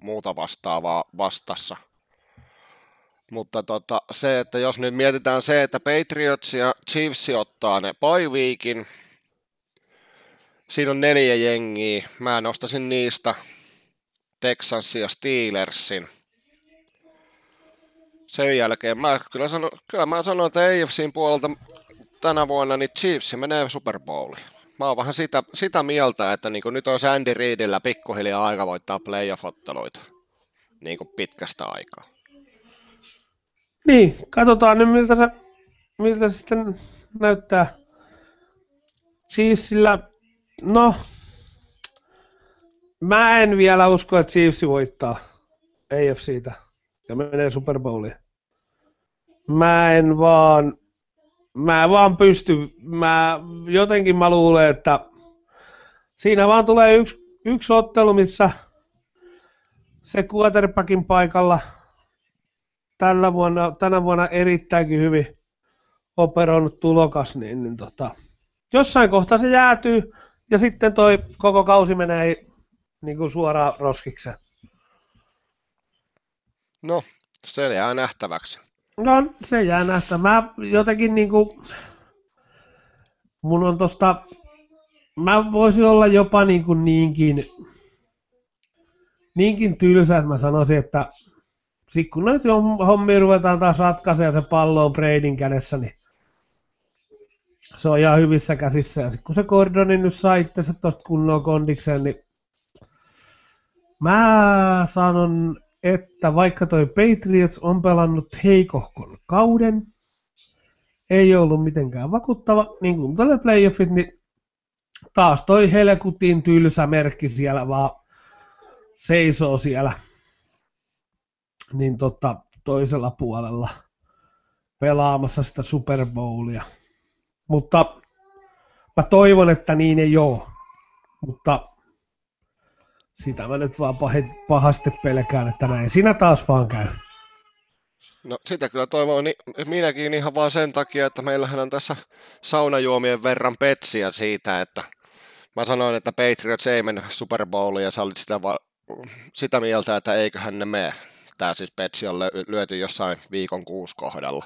muuta vastaavaa vastassa. Mutta tota, se, että jos nyt mietitään se, että Patriots ja Chiefs ottaa ne weekin, siinä on neljä jengiä. Mä nostasin niistä Texansin ja Steelersin – sen jälkeen mä kyllä, sano, kyllä mä sanon, että AFCin puolelta tänä vuonna niin Chiefs menee Super Bowliin. Mä oon vähän sitä, sitä mieltä, että niin nyt on Andy Reidillä pikkuhiljaa aika voittaa playoff-otteluita niin pitkästä aikaa. Niin, katsotaan nyt miltä se, miltä se sitten näyttää. Chiefsillä, no, mä en vielä usko, että Chiefs voittaa AFCtä ja menee Super Bowliin mä en vaan, mä vaan pysty, mä jotenkin mä luulen, että siinä vaan tulee yksi, yksi ottelu, missä se quarterbackin paikalla tällä vuonna, tänä vuonna erittäinkin hyvin operoinut tulokas, niin, niin tota, jossain kohtaa se jäätyy ja sitten toi koko kausi menee niin kuin suoraan roskikseen. No, se jää nähtäväksi. No se jää nähtä. Mä jotenkin niinku, mun on tosta mä voisin olla jopa niin kuin niinkin, niinkin tylsä, että mä sanoisin, että sit kun nyt hommia ruvetaan taas ratkaisemaan ja se pallo on Bradyn kädessä, niin se on ihan hyvissä käsissä. Ja sitten kun se Gordonin nyt sai itse tuosta kunnon kondikseen, niin mä sanon, että vaikka toi Patriots on pelannut heikohkon kauden, ei ollut mitenkään vakuuttava, niin kuin tälle playoffit, niin taas toi helkutin tylsä merkki siellä vaan seisoo siellä niin tota, toisella puolella pelaamassa sitä Super Bowlia. Mutta mä toivon, että niin ei ole. Mutta sitä mä nyt vaan pahasti pelkään, että näin siinä taas vaan käy. No sitä kyllä toivon niin minäkin ihan vaan sen takia, että meillähän on tässä saunajuomien verran petsiä siitä, että mä sanoin, että Patriots ei mennä Super Bowliin ja sä olit sitä, va- sitä mieltä, että eiköhän ne mene. Tämä siis petsi on lyöty jossain viikon kuusi kohdalla.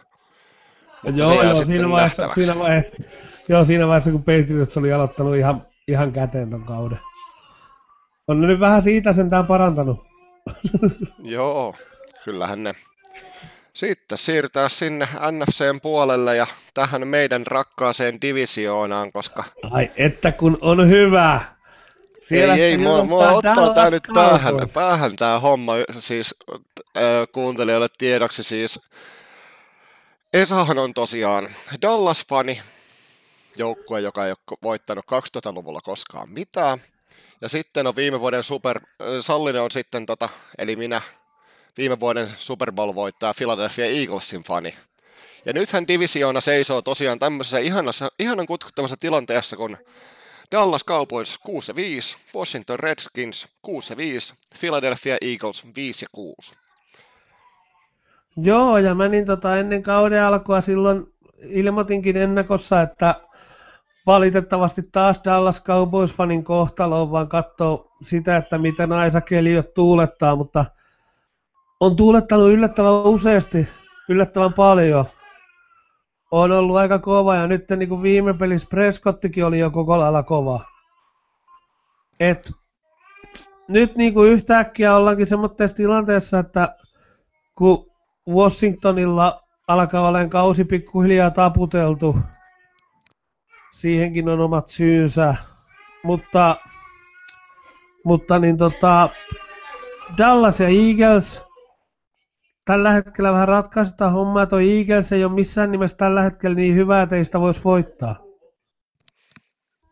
Mutta joo, joo siinä, vaiheessa, siinä, vaiheessa, joo, siinä vaiheessa, kun Patriots oli aloittanut ihan, ihan käteen ton kauden. On ne nyt vähän siitä sentään parantanut. joo, kyllähän ne. Sitten siirrytään sinne NFCn puolelle ja tähän meidän rakkaaseen divisioonaan, koska... Ai, että kun on hyvä! Siellä ei, ei, mua, mua ottaa tää nyt päähän, päähän tää homma, siis äh, kuuntelijoille tiedoksi siis. Esahan on tosiaan Dallas-fani, joukkue, joka ei ole voittanut 2000-luvulla koskaan mitään. Ja sitten on viime vuoden super, Sallinen on sitten, tota, eli minä, viime vuoden Super Bowl voittaa Philadelphia Eaglesin fani. Ja nythän divisioona seisoo tosiaan tämmöisessä ihanassa, ihanan kutkuttavassa tilanteessa, kun Dallas Cowboys 6 5, Washington Redskins 6 5, Philadelphia Eagles 5 6. Joo, ja mä niin tota ennen kauden alkua silloin ilmoitinkin ennakossa, että valitettavasti taas Dallas Cowboys-fanin kohtalo on vaan katsoa sitä, että miten Isaac Elliot tuulettaa, mutta on tuulettanut yllättävän useasti, yllättävän paljon. On ollut aika kova ja nyt niin kuin viime pelissä Prescottikin oli jo koko lailla kova. Et, nyt niin kuin yhtäkkiä ollaankin semmoisessa tilanteessa, että kun Washingtonilla alkaa olemaan kausi pikkuhiljaa taputeltu, siihenkin on omat syynsä, mutta, mutta niin tota, Dallas ja Eagles tällä hetkellä vähän ratkaista hommaa. Toi Eagles ei ole missään nimessä tällä hetkellä niin hyvää, että ei sitä voisi voittaa.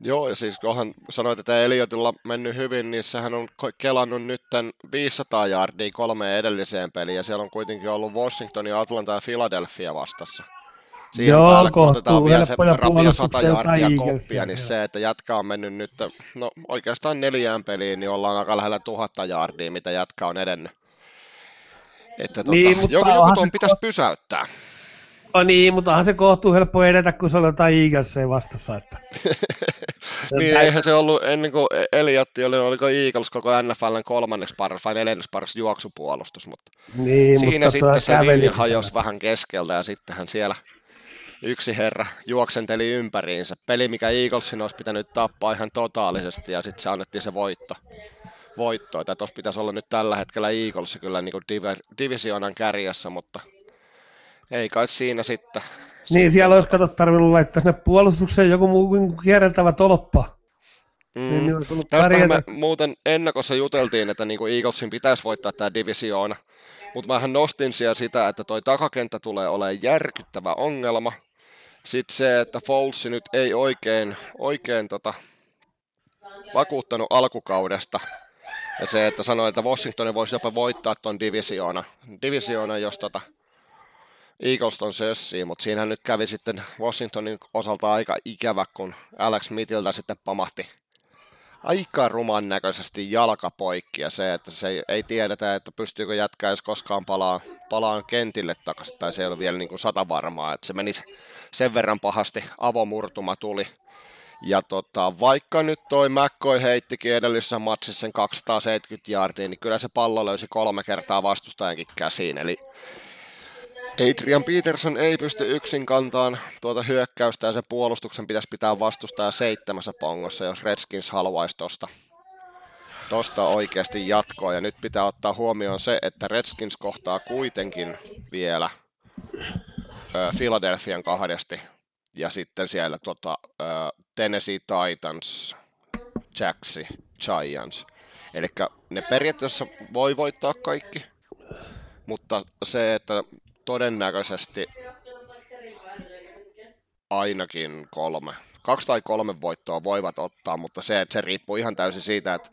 Joo, ja siis kunhan sanoit, että Eliotilla mennyt hyvin, niin sehän on kelannut nyt 500 jardia kolmeen edelliseen peliin, ja siellä on kuitenkin ollut Washington ja Atlanta ja Philadelphia vastassa. Siihen Joo, päälle, kun otetaan vielä se rapia 100 jardia koppia, niin se, että jätkä on mennyt nyt, no oikeastaan neljään peliin, niin ollaan aika lähellä tuhatta jardia, mitä jätkä on edennyt. Että tota, niin, mutta joku, joku tuon pitäisi ko- pysäyttää. No niin, mutta onhan se kohtuu helppo edetä, kun se on jotain Eaglesia vastassa. Että... <laughs> niin, eihän se ollut ennen kuin Eliotti oli, oliko Eagles koko NFLn kolmanneksi paras vai neljänneksi paras juoksupuolustus, mutta niin, siinä mutta sitten se linja hajosi vähän keskeltä ja sittenhän siellä yksi herra juoksenteli ympäriinsä. Peli, mikä Eaglesin olisi pitänyt tappaa ihan totaalisesti ja sitten se annettiin se voitto voittoa. Tai tuossa pitäisi olla nyt tällä hetkellä Eagles kyllä niin div- divisionan kärjessä, mutta ei kai siinä sitten. Niin, sitten. siellä olisi kato tarvinnut laittaa sinne puolustukseen joku muu kuin kierreltävä tolppa. Mm. Niin Tästä me muuten ennakossa juteltiin, että niin kuin Eaglesin pitäisi voittaa tämä divisioona. Mutta mähän nostin siellä sitä, että toi takakenttä tulee olemaan järkyttävä ongelma. Sitten se, että Foles nyt ei oikein, oikein tota, vakuuttanut alkukaudesta. Ja se, että sanoi, että Washington voisi jopa voittaa tuon divisioona, divisioona jos tota Eagles on sössii, mutta siinä nyt kävi sitten Washingtonin osalta aika ikävä, kun Alex Smithiltä sitten pamahti aika ruman näköisesti jalkapoikki ja se, että se ei, ei tiedetä, että pystyykö jätkä edes koskaan palaa, palaan kentille takaisin, tai se ei ole vielä niin kuin sata varmaa, että se meni sen verran pahasti, avomurtuma tuli, ja tota, vaikka nyt toi McCoy heittikin edellisessä matsissa sen 270 jardia, niin kyllä se pallo löysi kolme kertaa vastustajankin käsiin. Eli Adrian Peterson ei pysty yksin kantaan tuota hyökkäystä ja se puolustuksen pitäisi pitää vastustaa seitsemässä pongossa, jos Redskins haluaisi tosta, tosta oikeasti jatkoa. Ja nyt pitää ottaa huomioon se, että Redskins kohtaa kuitenkin vielä ö, Philadelphian kahdesti ja sitten siellä tuota, ö, Tennessee Titans, Jaxi, Giants. Eli ne periaatteessa voi voittaa kaikki, mutta se, että todennäköisesti ainakin kolme. Kaksi tai kolme voittoa voivat ottaa, mutta se, että se riippuu ihan täysin siitä, että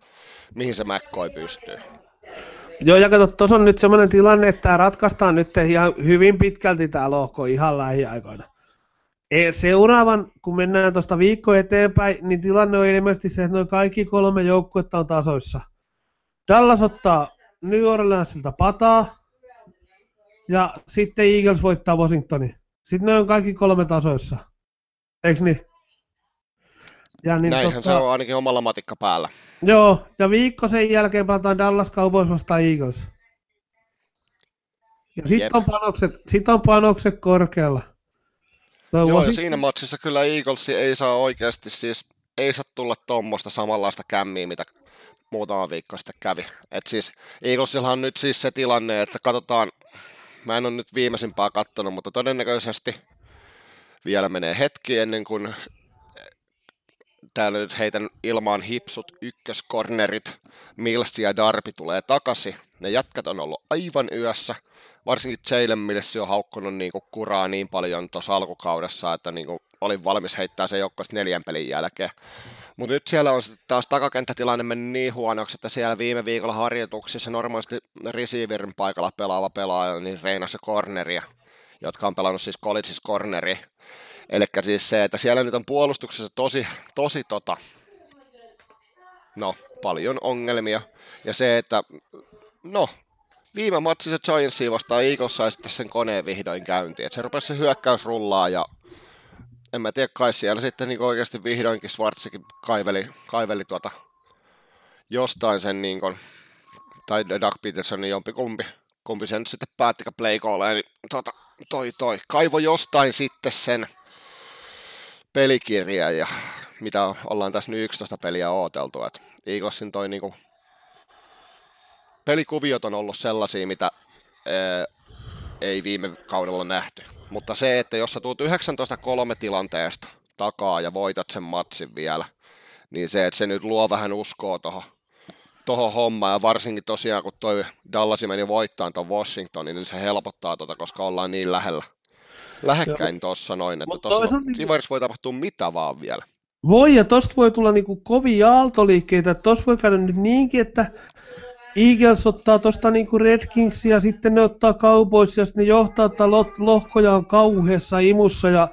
mihin se McCoy pystyy. Joo, ja kato, tuossa on nyt semmoinen tilanne, että tämä ratkaistaan nyt ihan hyvin pitkälti tämä lohko ihan lähiaikoina. E, seuraavan, kun mennään tuosta viikko eteenpäin, niin tilanne on ilmeisesti se, että noin kaikki kolme joukkuetta on tasoissa. Dallas ottaa New Orleansilta pataa, ja sitten Eagles voittaa Washingtonin. Sitten ne on kaikki kolme tasoissa. Eiks niin? Ja niin Näinhän tota, se on ainakin omalla matikka päällä. Joo, ja viikko sen jälkeen pelataan Dallas Cowboys vastaan Eagles. Ja sitten on, panokset, sit on panokset korkealla. Joo, Washington... ja siinä matsissa kyllä Eagles ei saa oikeasti siis, ei saa tulla tuommoista samanlaista kämmiä, mitä muutama viikko sitten kävi. Et siis Eaglesilla on nyt siis se tilanne, että katsotaan Mä en ole nyt viimeisimpää kattonut, mutta todennäköisesti vielä menee hetki ennen kuin täällä nyt heitän ilmaan hipsut ykköskornerit, Mills ja Darby tulee takaisin. Ne jätkät on ollut aivan yössä. Varsinkin Jalen Mills on haukkunut niinku kuraa niin paljon tuossa alkukaudessa, että niinku olin valmis heittää se joukkoista neljän pelin jälkeen. Mutta nyt siellä on taas takakenttätilanne mennyt niin huonoksi, että siellä viime viikolla harjoituksissa normaalisti receiverin paikalla pelaava pelaaja, niin reinassa corneria, jotka on pelannut siis collegeissa corneri. Eli siis se, että siellä nyt on puolustuksessa tosi, tosi tota, no, paljon ongelmia. Ja se, että no, viime matsissa Giantsia vastaan Eagles sai sitten sen koneen vihdoin käyntiin. Että se rupesi se hyökkäys rullaa ja en mä tiedä, kai siellä sitten niin oikeasti vihdoinkin Schwarzikin kaiveli, kaiveli tuota jostain sen niin kuin, tai Doug Petersonin jompikumpi, kumpi sen sitten päättikö play niin tuota, toi toi, kaivo jostain sitten sen pelikirja ja mitä ollaan tässä nyt 11 peliä ooteltu, että Eaglesin toi niinku pelikuviot on ollut sellaisia, mitä ää, ei viime kaudella nähty. Mutta se, että jos sä tuut 19-3 tilanteesta takaa ja voitat sen matsin vielä, niin se, että se nyt luo vähän uskoa tuohon toho hommaan, ja varsinkin tosiaan, kun toi Dallasi meni voittaa tuon Washingtonin, niin se helpottaa tota, koska ollaan niin lähellä. Lähekkäin tuossa noin, että tuossa niin... voi tapahtua mitä vaan vielä. Voi, ja tosta voi tulla niinku kovia aaltoliikkeitä. Tossa voi käydä nyt niinkin, että Eagles ottaa tuosta niinku Red Kings ja sitten ne ottaa Cowboys ja ne johtaa, että lohkoja on kauheassa imussa ja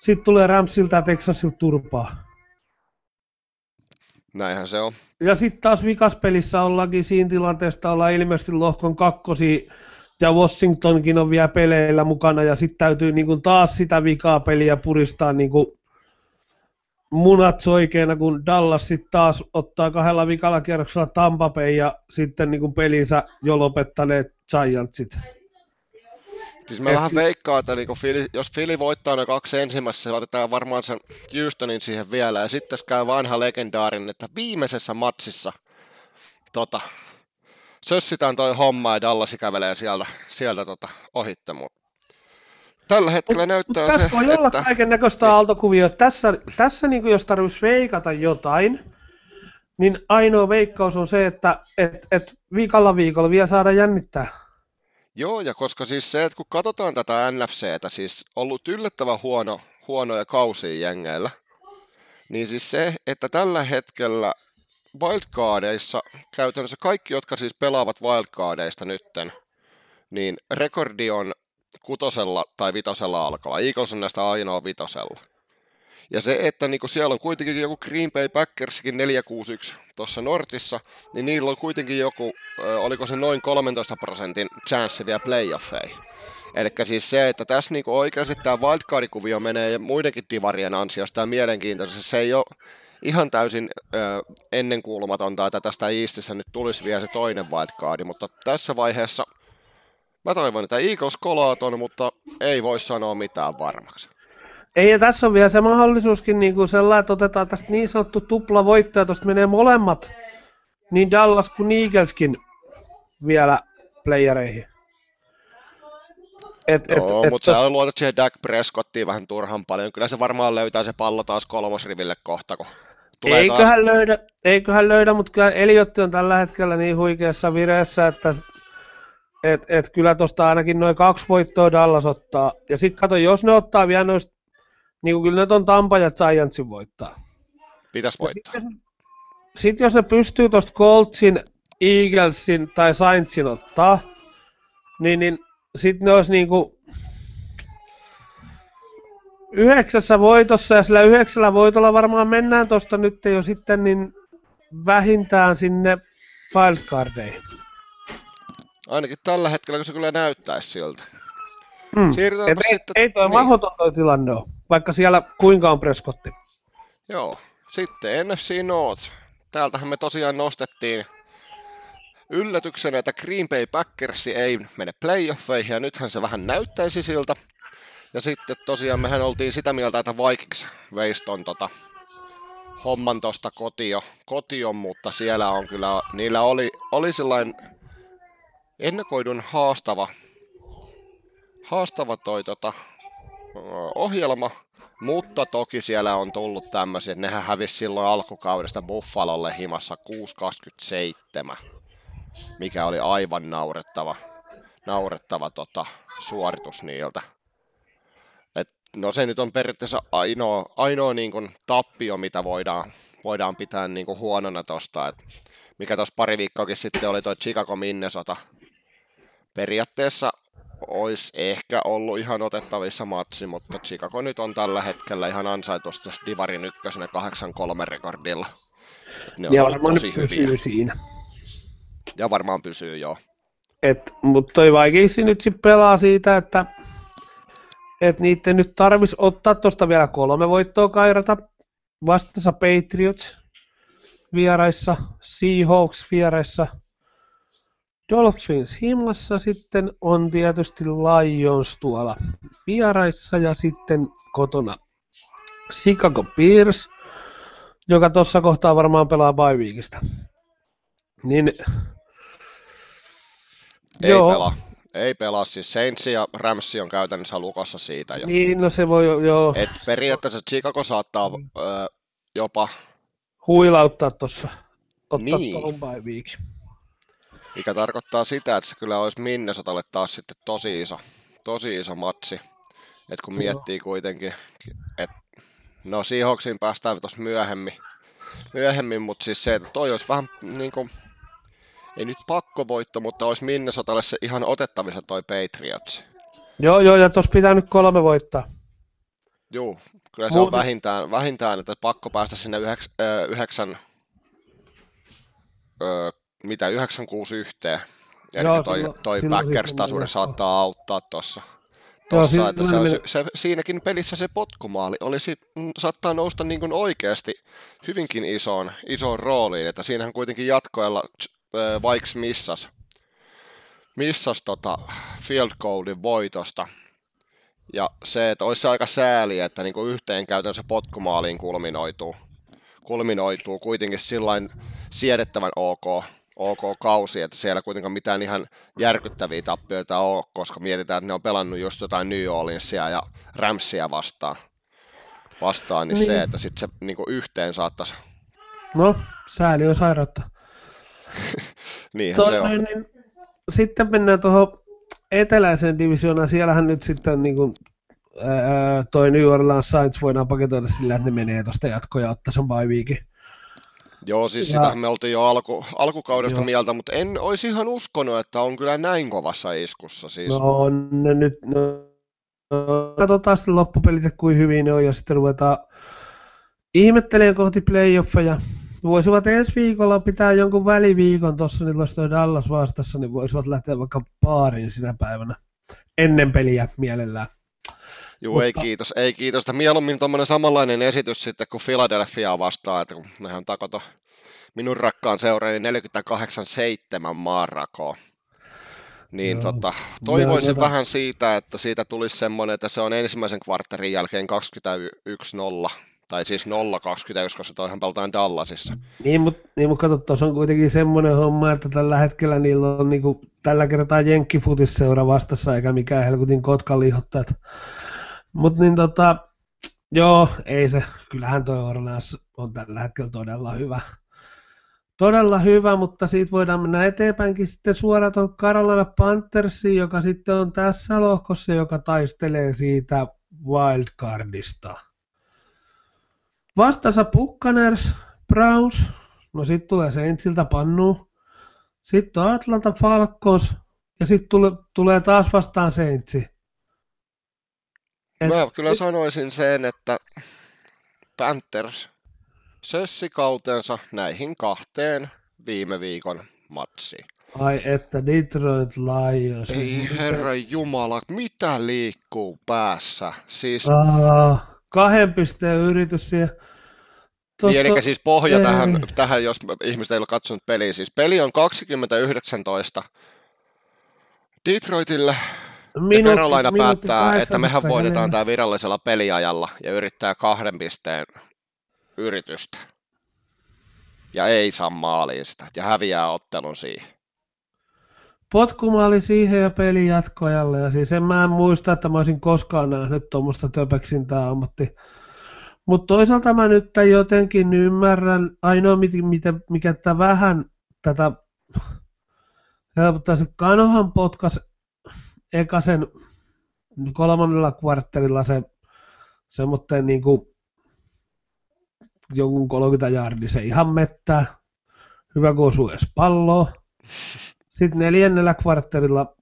sitten tulee Ramsilta ja Texasilta turpaa. Näinhän se on. Ja sitten taas vikaspelissä ollaankin siinä tilanteesta, ollaan ilmeisesti lohkon kakkosi ja Washingtonkin on vielä peleillä mukana ja sitten täytyy niinku taas sitä vikaa peliä puristaa niinku munat soikeena, kun Dallas sitten taas ottaa kahdella vikalla kierroksella Tampa Bay ja sitten niin kuin pelinsä jo lopettaneet Giantsit. Siis mä Et vähän veikkaan, että niinku Philly, jos Philly voittaa ne kaksi ensimmäistä, se otetaan varmaan sen Houstonin siihen vielä. Ja sitten käy vanha legendaarin, että viimeisessä matsissa tota, sössitään toi homma ja Dallas kävelee sieltä, sieltä tota, ohitte. Mutta Tällä hetkellä näyttää tässä se, Tässä voi olla kaiken näköistä aaltokuvia. Tässä, tässä niin jos tarvitsisi veikata jotain, niin ainoa veikkaus on se, että et, et viikolla viikolla vielä saada jännittää. Joo, ja koska siis se, että kun katsotaan tätä NFCtä, siis ollut yllättävän huono, huonoja kausia jengeillä, niin siis se, että tällä hetkellä wildcardeissa käytännössä kaikki, jotka siis pelaavat wildcardeista nytten, niin rekordi on kutosella tai vitosella alkaa. Eagles on näistä ainoa vitosella. Ja se, että niinku siellä on kuitenkin joku Green Bay Packerskin 461 tuossa Nortissa, niin niillä on kuitenkin joku, oliko se noin 13 prosentin chance vielä playoffeihin. Eli siis se, että tässä niinku oikeasti tämä wildcard-kuvio menee muidenkin divarien ansiosta ja mielenkiintoisesti, se ei ole ihan täysin ö, ennenkuulumatonta, että tästä Eastissä nyt tulisi vielä se toinen wildcardi, mutta tässä vaiheessa – Mä toivon, että Eagles kolaa ton, mutta ei voi sanoa mitään varmaksi. Ei, ja tässä on vielä se mahdollisuuskin niin kuin sellainen, että otetaan tästä niin sanottu tupla voittaja, tuosta menee molemmat, niin Dallas kuin Eagleskin vielä playereihin. Et, et, Joo, et, mutta tos... sä luotat siihen Dak Prescottiin vähän turhan paljon. Kyllä se varmaan löytää se pallo taas kolmosriville kohta, kun tulee eiköhän, taas... löydä, eiköhän löydä, mutta kyllä Eliotti on tällä hetkellä niin huikeassa vireessä, että et, et kyllä tuosta ainakin noin kaksi voittoa Dallas ottaa. Ja sitten kato, jos ne ottaa vielä noista, niin kuin kyllä ne on Tampa ja Giantsin voittaa. Pitäisi voittaa. Sitten sit jos ne pystyy tuosta Coltsin, Eaglesin tai Saintsin ottaa, niin, niin sitten ne olisi niinku yhdeksässä voitossa ja sillä yhdeksällä voitolla varmaan mennään tuosta nyt jo sitten niin vähintään sinne wildcardeihin. Ainakin tällä hetkellä, kun se kyllä näyttäisi siltä. Mm. Siirrytäänpä ei, sitten... Ei toi niin. mahdoton toi tilanne ole, vaikka siellä kuinka on preskotti. Joo. Sitten NFC North. Täältähän me tosiaan nostettiin yllätyksenä, että Green Bay Packers ei mene playoffeihin, ja nythän se vähän näyttäisi siltä. Ja sitten tosiaan mehän oltiin sitä mieltä, että Vikings veisi ton tota, homman tuosta kotio, kotio, mutta siellä on kyllä, niillä oli, oli sellainen ennakoidun haastava, haastava toi tota, ohjelma, mutta toki siellä on tullut tämmöisiä, että nehän hävisi silloin alkukaudesta Buffalolle himassa 6-27 mikä oli aivan naurettava, naurettava tota, suoritus niiltä. Et, no se nyt on periaatteessa ainoa, ainoa niin kuin, tappio, mitä voidaan, voidaan pitää niin kuin, huonona tosta. mikä tuossa pari viikkoakin sitten oli tuo Chicago Minnesota. Periaatteessa olisi ehkä ollut ihan otettavissa matsi, mutta Chicago nyt on tällä hetkellä ihan ansaitusti Divarin ykkösenä 8-3 rekordilla. Ne on ja varmaan tosi hyviä. siinä. Ja varmaan pysyy, joo. Et, mutta toi Vikingsi nyt sitten pelaa siitä, että et niiden nyt tarvis ottaa tuosta vielä kolme voittoa kairata. Vastassa Patriots vieraissa, Seahawks vieraissa, Dolphins himmassa sitten on tietysti Lions tuolla vieraissa ja sitten kotona Chicago Bears, joka tuossa kohtaa varmaan pelaa bye weekistä. Niin ei Joo. pelaa. Ei pelaa, siis Saints ja Rams on käytännössä lukossa siitä jo. Niin, no se voi jo. Et periaatteessa Chicago saattaa mm. ö, jopa... Huilauttaa tuossa. Ottaa niin. tuohon. Mikä tarkoittaa sitä, että se kyllä olisi Minnesotalle taas sitten tosi iso, tosi iso matsi. Et kun miettii kuitenkin, että no Seahawksiin päästään tuossa myöhemmin, myöhemmin mutta siis se, että toi olisi vähän niin kuin ei nyt pakkovoitto, mutta olisi Minnesotalle se ihan otettavissa toi Patriots. Joo, joo, ja tuossa pitää nyt kolme voittaa. Joo, kyllä se Muut... on vähintään, vähintään, että pakko päästä sinne yheks, ö, yhdeksän, ö, mitä, yhdeksän kuusi yhteen. Eli Joo, toi, silloin, toi Packers-tasuuden saattaa auttaa tuossa. Tossa, Joo, että se, olisi, se, siinäkin pelissä se potkumaali olisi, mm, saattaa nousta niin kuin oikeasti hyvinkin isoon, isoon rooliin, että siinähän kuitenkin jatkoilla vaikka missas, missas tota field goalin voitosta. Ja se, että olisi se aika sääli, että niin kuin yhteen käytännössä potkumaaliin kulminoituu, kulminoituu kuitenkin sillain siedettävän ok, ok kausi, että siellä kuitenkaan mitään ihan järkyttäviä tappioita ole, koska mietitään, että ne on pelannut just jotain New Orleansia ja Ramsia vastaan, vastaan niin, niin. se, että sitten se niin yhteen saattaisi. No, sääli on sairautta. <laughs> Niinhän Toi, se on. Niin, sitten mennään tuohon eteläiseen divisioonaan. Siellähän nyt sitten niin kuin, ää, toi New Orleans Saints voidaan paketoida sillä, että ne menee tuosta jatkoja ottaa sen bye weekin. Joo, siis ja... sitä me oltiin jo alku, alkukaudesta Joo. mieltä, mutta en olisi ihan uskonut, että on kyllä näin kovassa iskussa. Siis. No ne nyt, no, katsotaan sitten loppupelit, kuin hyvin ne on, ja sitten ruvetaan ihmettelemään kohti playoffeja voisivat ensi viikolla pitää jonkun väliviikon tuossa, niin olisi Dallas vastassa, niin voisivat lähteä vaikka baariin sinä päivänä ennen peliä mielellään. Joo, Mutta... ei kiitos, ei kiitos. Mieluummin tuommoinen samanlainen esitys sitten kuin Philadelphia vastaan, että kun nehän takoto minun rakkaan seuraani 48-7 maanrakoon. Niin Joo. tota, toivoisin vähän siitä, että siitä tulisi semmoinen, että se on ensimmäisen kvartterin jälkeen 21-0, tai siis 0-21, koska toihan pelataan Dallasissa. Niin, mutta niin, mut kato, tuossa on kuitenkin semmoinen homma, että tällä hetkellä niillä on niinku, tällä kertaa Jenkkifutisseura vastassa, eikä mikään helkutin Kotkan liihottajat. Mutta niin tota, joo, ei se, kyllähän toi Orleans on tällä hetkellä todella hyvä. Todella hyvä, mutta siitä voidaan mennä eteenpäinkin sitten suoraan tuohon Carolina Panthersiin, joka sitten on tässä lohkossa, joka taistelee siitä wildcardista. Vastassa Buccaneers, Browns, no sitten tulee Saintsiltä pannu, sitten on Atlanta Falcons ja sitten tule, tulee taas vastaan Saintsi. Et- Mä kyllä sanoisin sen, että Panthers sössi kautensa näihin kahteen viime viikon matsiin. Ai että Detroit Lions. Ei herra jumala, mitä liikkuu päässä? Siis, Aa, kahden pisteen yritys siihen. niin, eli siis pohja ei. tähän, tähän, jos ihmiset ei ole katsonut peliä. Siis peli on 2019 Detroitille ja minuutti- minuutti päättää, että mehän 18 voitetaan tämä virallisella peliajalla ja yrittää kahden pisteen yritystä. Ja ei saa maaliin sitä ja häviää ottelun siihen. Potkumaali siihen ja peli jatkoajalle. Ja siis en mä en muista, että mä olisin koskaan nähnyt tuommoista töpeksintää ammatti. Mutta toisaalta mä nyt jotenkin ymmärrän, ainoa mit- mitä, mikä tätä vähän tätä helpottaa, se Kanohan potkas eka sen kolmannella kvartterilla se semmoitteen niinku jonkun 30 jardi se ihan mettää. Hyvä kun osuu edes palloa. Sitten neljännellä kvartterilla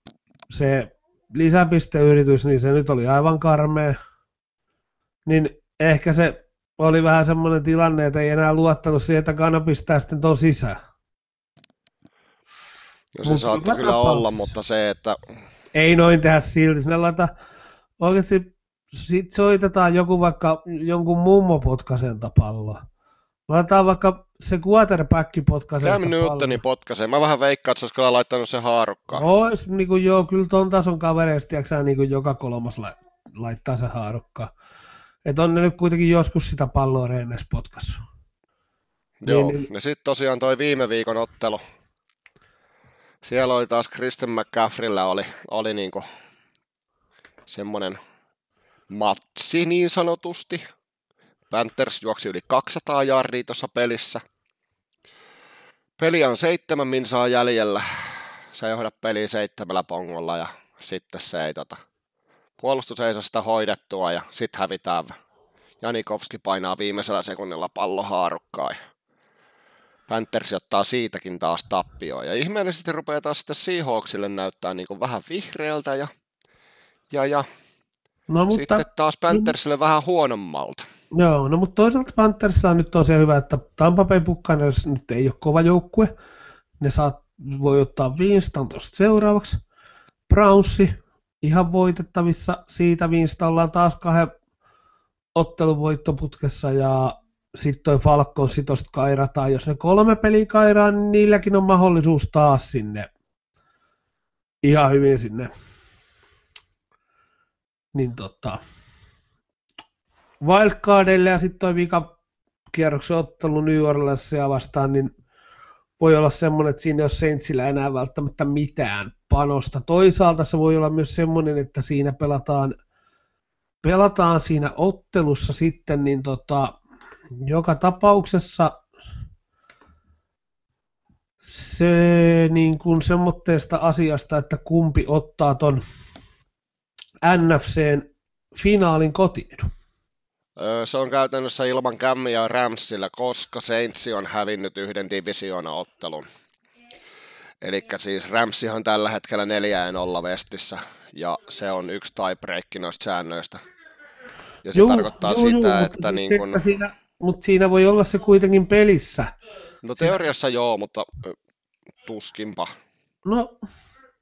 se lisäpisteyritys, niin se nyt oli aivan karmea. Niin ehkä se oli vähän semmoinen tilanne, että ei enää luottanut siihen, että Kana pistää sitten ton sisään. No se Mut saattaa kyllä olla, mutta se, että Ei noin tehdä silti. Sinne laita, oikeasti sit soitetaan joku vaikka jonkun mummo potkasenta palloa. Laitetaan vaikka se quarterback potkasenta Cam Newtoni potkaisee. Mä vähän veikkaan, että se olisi laittanut sen haarukkaan. Ois, niin kuin, joo, kyllä ton tason kavereista, tiedätkö, niin kuin joka kolmas la- laittaa se haarukka. Et on ne nyt kuitenkin joskus sitä palloa reenes potkassu. Joo, niin- ja sitten tosiaan toi viime viikon ottelu. Siellä oli taas Kristen McCaffreyllä oli, oli niinku semmonen matsi niin sanotusti. Panthers juoksi yli 200 jardia tuossa pelissä. Peli on seitsemän minsaa jäljellä. Se hoida peliä seitsemällä pongolla ja sitten se ei tota, puolustus ei saa sitä hoidettua ja sitten hävitään. Janikovski painaa viimeisellä sekunnilla pallo haarukkaan. ja Panthers ottaa siitäkin taas tappioon. Ja ihmeellisesti rupeaa taas sitten Seahawksille näyttää niin kuin vähän vihreältä ja, ja, ja No mutta, sitten taas Panthersille vähän huonommalta. joo, no, mutta toisaalta Panthersilla on nyt tosiaan hyvä, että Tampa Bay Buccaneers nyt ei ole kova joukkue. Ne saa, voi ottaa Winston tuosta seuraavaksi. Brownsi ihan voitettavissa. Siitä Winston ollaan taas kahden ottelun voittoputkessa ja sitten toi Falconsi tosta kairataan. Jos ne kolme peliä kairaa, niin niilläkin on mahdollisuus taas sinne ihan hyvin sinne. Niin tota, wildcardille ja sitten toi vika kierroksen ottelu New Orleansia vastaan, niin voi olla semmoinen, että siinä ei ole Saintsillä enää välttämättä mitään panosta. Toisaalta se voi olla myös semmoinen, että siinä pelataan, pelataan siinä ottelussa sitten, niin tota, joka tapauksessa se niin kuin semmoitteesta asiasta, että kumpi ottaa ton NFCn finaalin kotiin. Se on käytännössä ilman Cammia Ramsillä, koska Saints on hävinnyt yhden divisioona-ottelun. Eli siis Ramsihan tällä hetkellä 4 ja 0 vestissä, ja se on yksi tiebreak noista säännöistä. Ja se Juu, tarkoittaa juu, sitä, juu, että niin kun, siinä, mutta siinä voi olla se kuitenkin pelissä. no teoriassa joo, mutta tuskinpa. No,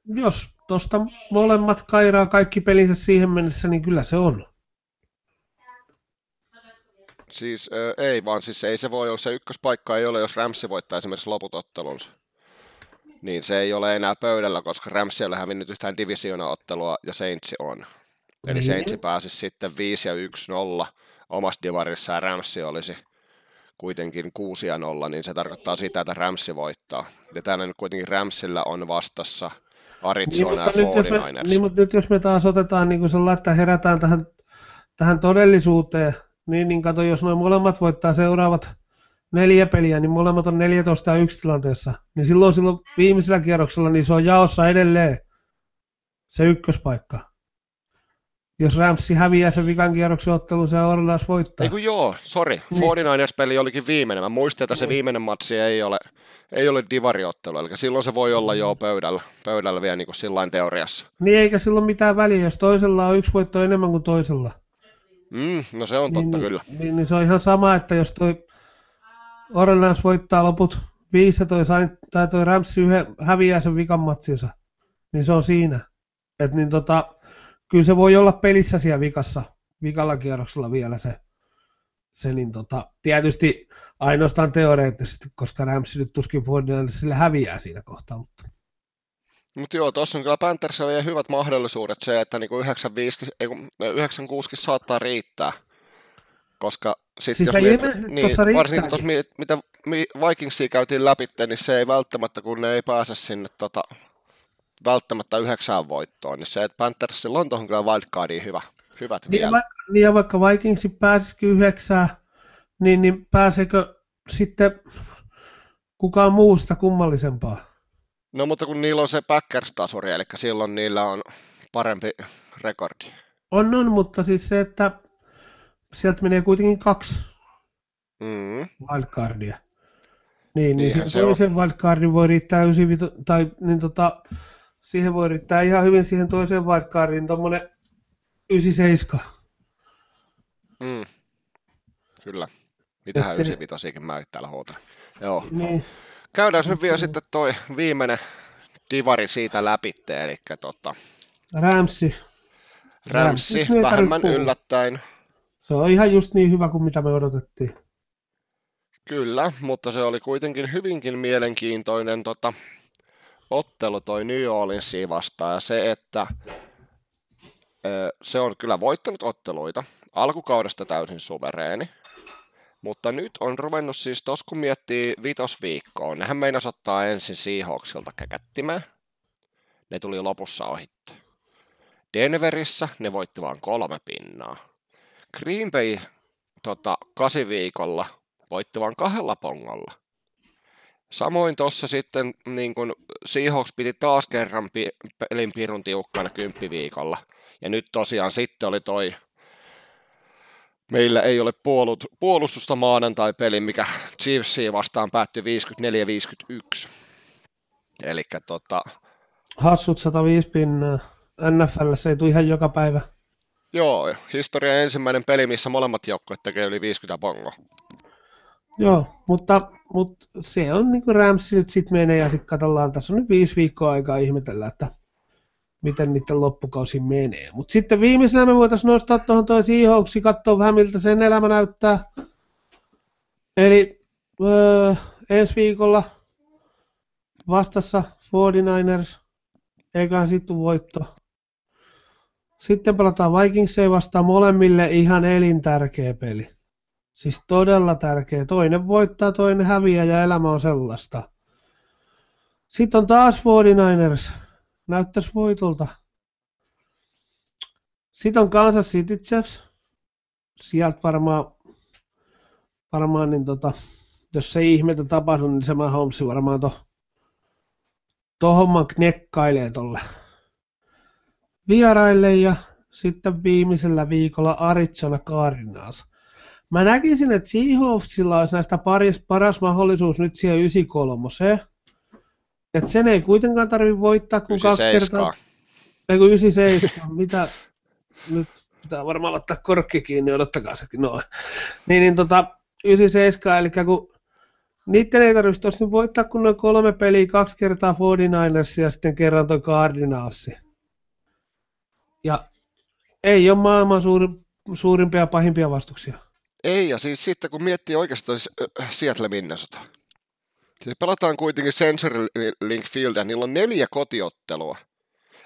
jos tuosta molemmat kairaa kaikki pelinsä siihen mennessä, niin kyllä se on. Siis ö, ei vaan, siis ei se voi olla, se ykköspaikka ei ole, jos Ramsi voittaa esimerkiksi loput ottelunsa. niin se ei ole enää pöydällä, koska Rams ei ole hävinnyt yhtään divisionaottelua ja Saints on. Eli Niin. Saints pääsisi sitten 5 ja 1-0 omassa divarissa ja Rams olisi kuitenkin 6 ja 0, niin se tarkoittaa sitä, että Rams voittaa. Ja täällä nyt kuitenkin Ramsilla on vastassa Arizona ja mutta nyt, jos me, 49ers. niin, mutta nyt jos me taas otetaan niin kuin sellainen, että herätään tähän, tähän todellisuuteen, niin, niin kato, jos noin molemmat voittaa seuraavat neljä peliä, niin molemmat on 14 ja 1 tilanteessa, niin silloin, silloin viimeisellä kierroksella niin se on jaossa edelleen se ykköspaikka. Jos Ramsi häviää sen vikan kierroksen ottelun, se Orlas voittaa. Ei kun joo, sori. Niin. 49ers-peli olikin viimeinen. Mä muistin, että se Niin. viimeinen matsi ei ole, ei ole divariottelu, eli silloin se voi olla jo pöydällä, pöydällä vielä niin kuin sillain teoriassa. Niin eikä silloin mitään väliä, jos toisella on yksi voitto enemmän kuin toisella. Mm, no se on totta niin, kyllä. Niin, niin, se on ihan sama, että jos toi Orleans voittaa loput viisi toi, tai toi Rams yhden, häviää sen vikan matsinsa, niin se on siinä. Et niin tota, kyllä se voi olla pelissä siellä vikassa, vikalla kierroksella vielä se, se niin tota, tietysti ainoastaan teoreettisesti, koska Rams nyt tuskin sille häviää siinä kohtaa. Mutta. Mutta joo, tuossa on kyllä Panthersilla vielä hyvät mahdollisuudet se, että niinku 95, ei kun 96 saattaa riittää. Koska sitten Siis jos miet, niin, tossa varsinkin tuossa mi- mitä mi- Vikingsia käytiin läpi, niin se ei välttämättä, kun ne ei pääse sinne tota, välttämättä yhdeksään voittoon, niin se, että Panthersilla on tuohon kyllä wildcardiin hyvä, hyvät Niin, vielä. vaikka, niin ja vaikka Vikingsin pääsisikin yhdeksään, niin, niin pääseekö sitten kukaan muusta kummallisempaa? No mutta kun niillä on se Packers-tasuri, eli silloin niillä on parempi rekordi. On, on, mutta siis se, että sieltä menee kuitenkin kaksi Mm. wildcardia. Niin, niin Niinhän siihen se on. toisen wildcardin voi riittää 95, tai niin tota, siihen voi riittää ihan hyvin siihen toiseen wildcardiin tommonen 97. Mm. Kyllä. Mitähän Et se- 95 mä täällä huutan. Joo. Niin, Käydään nyt vielä sitten toi viimeinen divari siitä läpi, eli tota, Ramsi. Ei vähemmän yllättäen. Se on ihan just niin hyvä kuin mitä me odotettiin. Kyllä, mutta se oli kuitenkin hyvinkin mielenkiintoinen tota, ottelu toi New Orleansia vastaan ja se, että se on kyllä voittanut otteluita, alkukaudesta täysin suvereeni, mutta nyt on ruvennut siis, tos kun miettii vitosviikkoon, nehän meinas ottaa ensin Seahawksilta käkättimään, ne tuli lopussa ohitte. Denverissä ne voitti vain kolme pinnaa. Green Bay tota, kasiviikolla voitti vain kahdella pongolla. Samoin tuossa sitten niin kun Seahawks piti taas kerran pi- pelin pirun tiukkana kymppiviikolla. Ja nyt tosiaan sitten oli toi, meillä ei ole puolut, puolustusta maanantai-peli, mikä Chiefsia vastaan päättyi 54-51. Eli tota, Hassut 105 pinnaa. NFL se ei tule ihan joka päivä. joo, historian ensimmäinen peli, missä molemmat joukkueet tekee yli 50 pongoa. Joo, mutta, mutta se on niin kuin Ramsi nyt sitten menee ja sitten katsellaan, tässä on nyt viisi viikkoa aikaa ihmetellä, että miten niiden loppukausi menee. Mutta sitten viimeisenä me voitaisiin nostaa tuohon toi Seahawksi, katsoa vähän miltä sen elämä näyttää. Eli öö, ensi viikolla vastassa 49ers, eiköhän sitten voitto. Sitten pelataan Vikingsia vastaan molemmille ihan elintärkeä peli. Siis todella tärkeä. Toinen voittaa, toinen häviää ja elämä on sellaista. Sitten on taas 49ers. Näyttäisi voitolta. Sitten on Kansas City Chiefs. Sieltä varmaan, varmaan niin tota, jos se ihmettä tapahdu, niin se Mahomes varmaan to, to homman knekkailee tolle vieraille ja sitten viimeisellä viikolla Arizona Cardinals. Mä näkisin, että Seahawksilla olisi näistä paris, paras mahdollisuus nyt siihen 93. Että sen ei kuitenkaan tarvi voittaa kuin kaksi 97. kertaa. Ei kun 97. Mitä? <laughs> Nyt pitää varmaan laittaa korkki kiinni, odottakaa sekin noin. Niin, niin tota, 97, eli kun niiden ei tarvitsisi nyt voittaa kun noin kolme peliä, kaksi kertaa 49ers ja sitten kerran toi Cardinals. Ja ei ole maailman suuri, suurimpia ja pahimpia vastuksia. Ei, ja siis sitten kun miettii oikeastaan siis, äh, Seattle Minnesota. Se pelataan kuitenkin Link Field, ja niillä on neljä kotiottelua.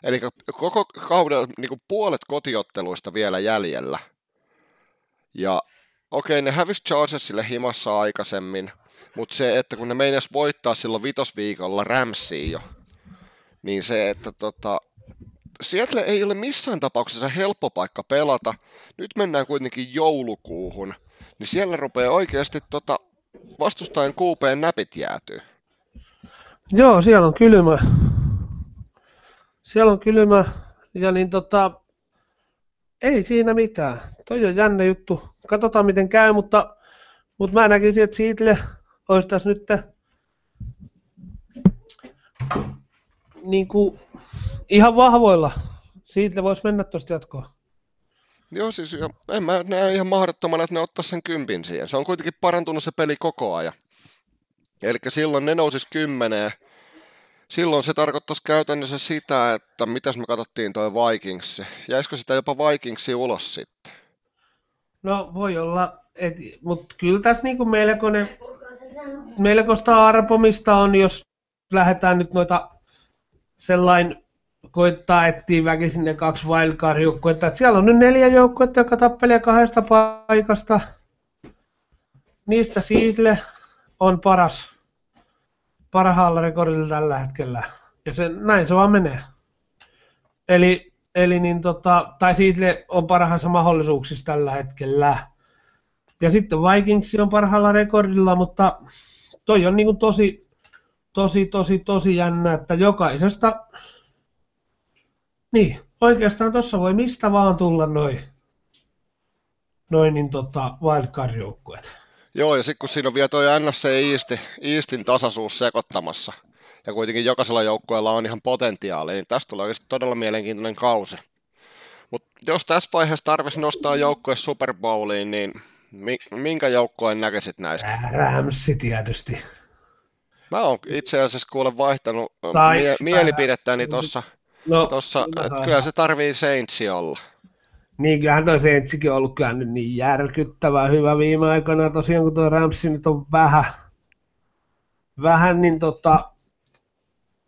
Eli koko kauden niin kuin puolet kotiotteluista vielä jäljellä. Ja okei, ne hävisi Chargersille himassa aikaisemmin, mutta se, että kun ne meinas voittaa silloin vitosviikolla Ramsiin jo, niin se, että tota, Seattle ei ole missään tapauksessa helppo paikka pelata. Nyt mennään kuitenkin joulukuuhun, niin siellä rupeaa oikeasti tota, vastustajan kuupeen näpit jäätyy. Joo, siellä on kylmä. Siellä on kylmä ja niin tota, ei siinä mitään. Toi on jännä juttu. Katsotaan miten käy, mutta, mutta mä näkisin, että Seattle olisi tässä nyt niin kuin, ihan vahvoilla. Siitä voisi mennä tuosta jatkoa. Joo, siis en mä näe ihan mahdottomana, että ne ottaisi sen kympin siihen. Se on kuitenkin parantunut se peli koko ajan. Eli silloin ne nousisi kymmeneen. Silloin se tarkoittaisi käytännössä sitä, että mitäs me katsottiin toi Vikings. Jäisikö sitä jopa Vikingsi ulos sitten? No voi olla, mutta kyllä tässä niinku melkoinen, melkoista arpomista on, jos lähdetään nyt noita sellainen koittaa etsiä väkisin ne kaksi wildcard-joukkuetta. Siellä on nyt neljä joukkuetta, jotka tappelee kahdesta paikasta. Niistä Siisle on paras parhaalla rekordilla tällä hetkellä. Ja se, näin se vaan menee. Eli, eli niin tota, tai Siisle on parhaassa mahdollisuuksissa tällä hetkellä. Ja sitten Vikings on parhaalla rekordilla, mutta toi on niin tosi, tosi, tosi, tosi jännä, että jokaisesta niin, oikeastaan tuossa voi mistä vaan tulla noin noin niin tota wildcard-joukkueet. Joo, ja sitten kun siinä on vielä toi NFC East, Eastin tasaisuus sekoittamassa, ja kuitenkin jokaisella joukkueella on ihan potentiaali, niin tästä tulee oikeasti todella mielenkiintoinen kausi. Mutta jos tässä vaiheessa tarvitsisi nostaa joukkue Super Bowliin, niin minkä joukkueen näkisit näistä? Ramsi tietysti. Mä oon itse asiassa kuule vaihtanut mie- mielipidettäni tuossa No, Tossa, no, kyllä se tarvii Saintsi olla. Niin, kyllähän toi Saintsikin on ollut kyllä nyt niin järkyttävää hyvä viime aikoina. Tosiaan kun tuo Ramsi nyt on vähän, vähän niin tota,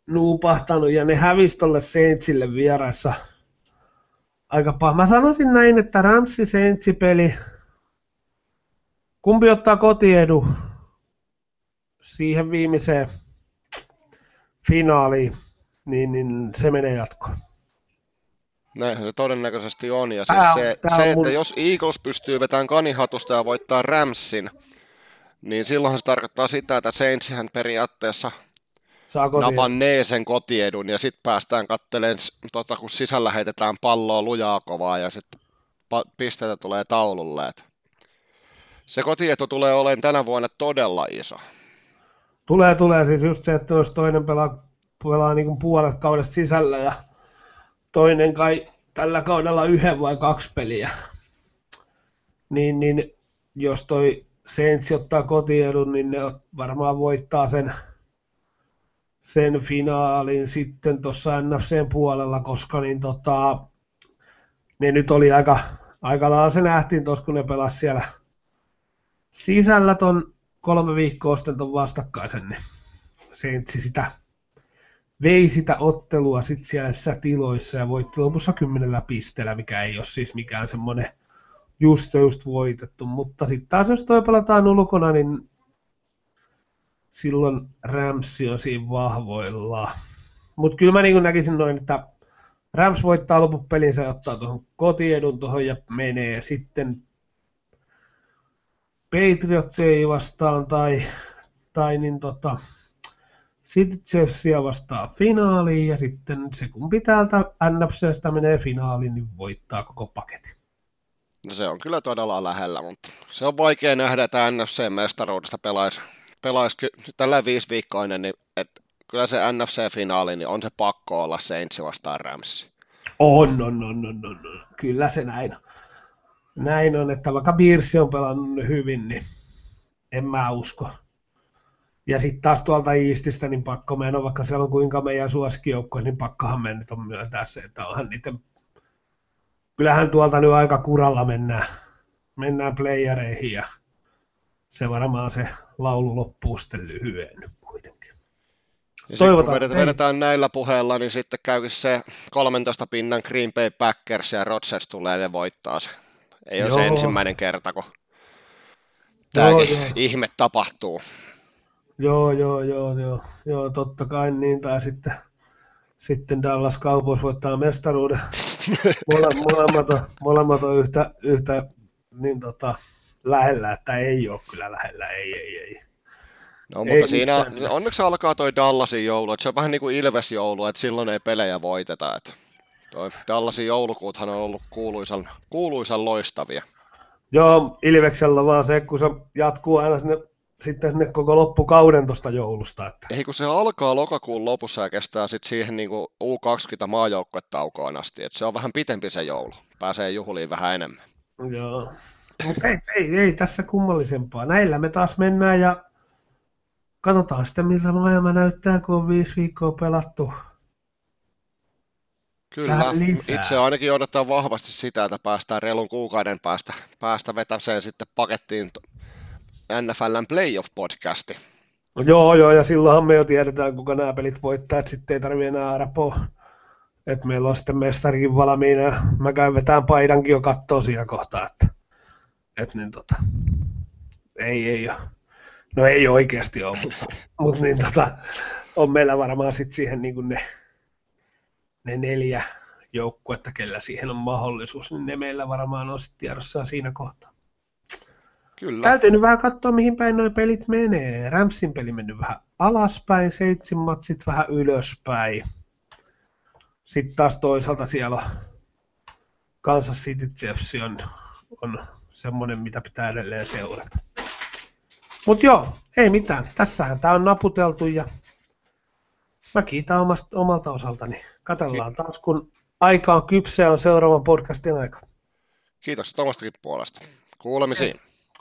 nuupahtanut ja ne hävisi tolle Saintsille vieraissa aika paha. Mä sanoisin näin, että Ramsi Saintsi peli, kumpi ottaa kotiedu siihen viimeiseen finaaliin, niin, niin se menee jatkoon. Näinhän se todennäköisesti on. Ja siis se, se että mun... jos Eagles pystyy vetämään kanihatusta ja voittaa Ramsin, niin silloinhan se tarkoittaa sitä, että Saintsihän periaatteessa napannee sen kotiedun ja sitten päästään katteleen, tota, kun sisällä heitetään palloa lujaa kovaa ja sitten pisteitä tulee taululle. Et se kotietu tulee olemaan tänä vuonna todella iso. Tulee, tulee siis just se, että jos toinen pelaa pelaa niin kuin puolet kaudesta sisällä ja toinen kai tällä kaudella yhden vai kaksi peliä. Niin, niin jos toi Saints ottaa kotiedun, niin ne varmaan voittaa sen, sen finaalin sitten tuossa NFCn puolella, koska niin tota, ne nyt oli aika, aika lailla se nähtiin tuossa, kun ne pelasivat siellä sisällä ton kolme viikkoa sitten ton vastakkaisen, niin Saints sitä vei sitä ottelua sitten siellä tiloissa ja voitti lopussa kymmenellä pisteellä, mikä ei ole siis mikään semmoinen just just voitettu, mutta sitten taas jos toi pelataan ulkona, niin silloin Ramsi on siinä vahvoilla. Mutta kyllä mä niin näkisin noin, että Rams voittaa lopun pelinsä ja ottaa tuohon kotiedun tuohon ja menee sitten Patriots ei vastaan tai, tai niin tota, sitten Chelsea vastaa finaaliin ja sitten se kumpi täältä NFCstä menee finaaliin, niin voittaa koko paketin. No se on kyllä todella lähellä, mutta se on vaikea nähdä, että NFC-mestaruudesta pelaisi, pelaisi tällä viisi viikkoinen, niin että kyllä se NFC-finaali, niin on se pakko olla Saints vastaan Rams. On, on, on, on, on, on. Kyllä se näin on. Näin on, että vaikka Biirsi on pelannut hyvin, niin en mä usko, ja sitten taas tuolta Iististä, niin pakko mennä, vaikka siellä on kuinka meidän suosikkijoukkoja, niin pakkohan me nyt on myöntää se, että onhan niiden... Kyllähän tuolta nyt aika kuralla mennään, mennään playereihin ja se varmaan se laulu loppuu sitten lyhyen nyt Ja sitten kun vedetään, vedetään näillä puheilla, niin sitten käykin se 13 pinnan Green Bay Packers ja Rodgers tulee ne voittaa se. Ei ole se ensimmäinen kerta, kun tämäkin joo, joo. ihme tapahtuu. Joo, joo, joo, joo, joo, totta kai niin, tai sitten, sitten Dallas Cowboys voittaa mestaruuden. <laughs> Mole, molemmat, on, molemmat on yhtä, yhtä niin tota, lähellä, että ei ole kyllä lähellä, ei, ei, ei. No, mutta ei siinä, onneksi alkaa toi Dallasin joulu, että se on vähän niin kuin Ilves-joulu, että silloin ei pelejä voiteta. Että toi Dallasin joulukuuthan on ollut kuuluisan, kuuluisan loistavia. Joo, Ilveksellä vaan se, kun se jatkuu aina sinne, sitten sinne koko loppukauden tuosta joulusta. Että. Ei, kun se alkaa lokakuun lopussa ja kestää sitten siihen niin kuin U20 maajoukkuetaukoon asti, että se on vähän pitempi se joulu. Pääsee juhliin vähän enemmän. Joo. Mutta ei, ei, ei, tässä kummallisempaa. Näillä me taas mennään ja katsotaan sitten, miltä maailma näyttää, kun on viisi viikkoa pelattu. Kyllä, itse ainakin odotetaan vahvasti sitä, että päästään reilun kuukauden päästä, päästä vetämään sitten pakettiin NFLn Playoff-podcasti. No joo, joo, ja silloinhan me jo tiedetään, kuka nämä pelit voittaa, että sitten ei tarvitse enää arpoa. Että meillä on sitten mestarikin valmiina. Mä käyn vetään paidankin jo kattoa siinä kohtaa, että, että niin tota, ei, ei ole. No ei oikeasti ole, mutta, <laughs> mutta niin tota, on meillä varmaan sitten siihen niin kuin ne ne neljä joukkuetta, kellä siihen on mahdollisuus, niin ne meillä varmaan on sitten tiedossa siinä kohtaa. Kyllä. Täytyy nyt vähän katsoa, mihin päin nuo pelit menee. Ramsin peli mennyt vähän alaspäin, Seitsin matsit vähän ylöspäin. Sitten taas toisaalta siellä on Kansas City Chiefs on, on semmoinen, mitä pitää edelleen seurata. Mutta joo, ei mitään. Tässähän tämä on naputeltu ja mä kiitän omasta, omalta osaltani. Katellaan taas, kun aika on kypsä on seuraavan podcastin aika. Kiitos omastakin puolesta. Kuulemisiin.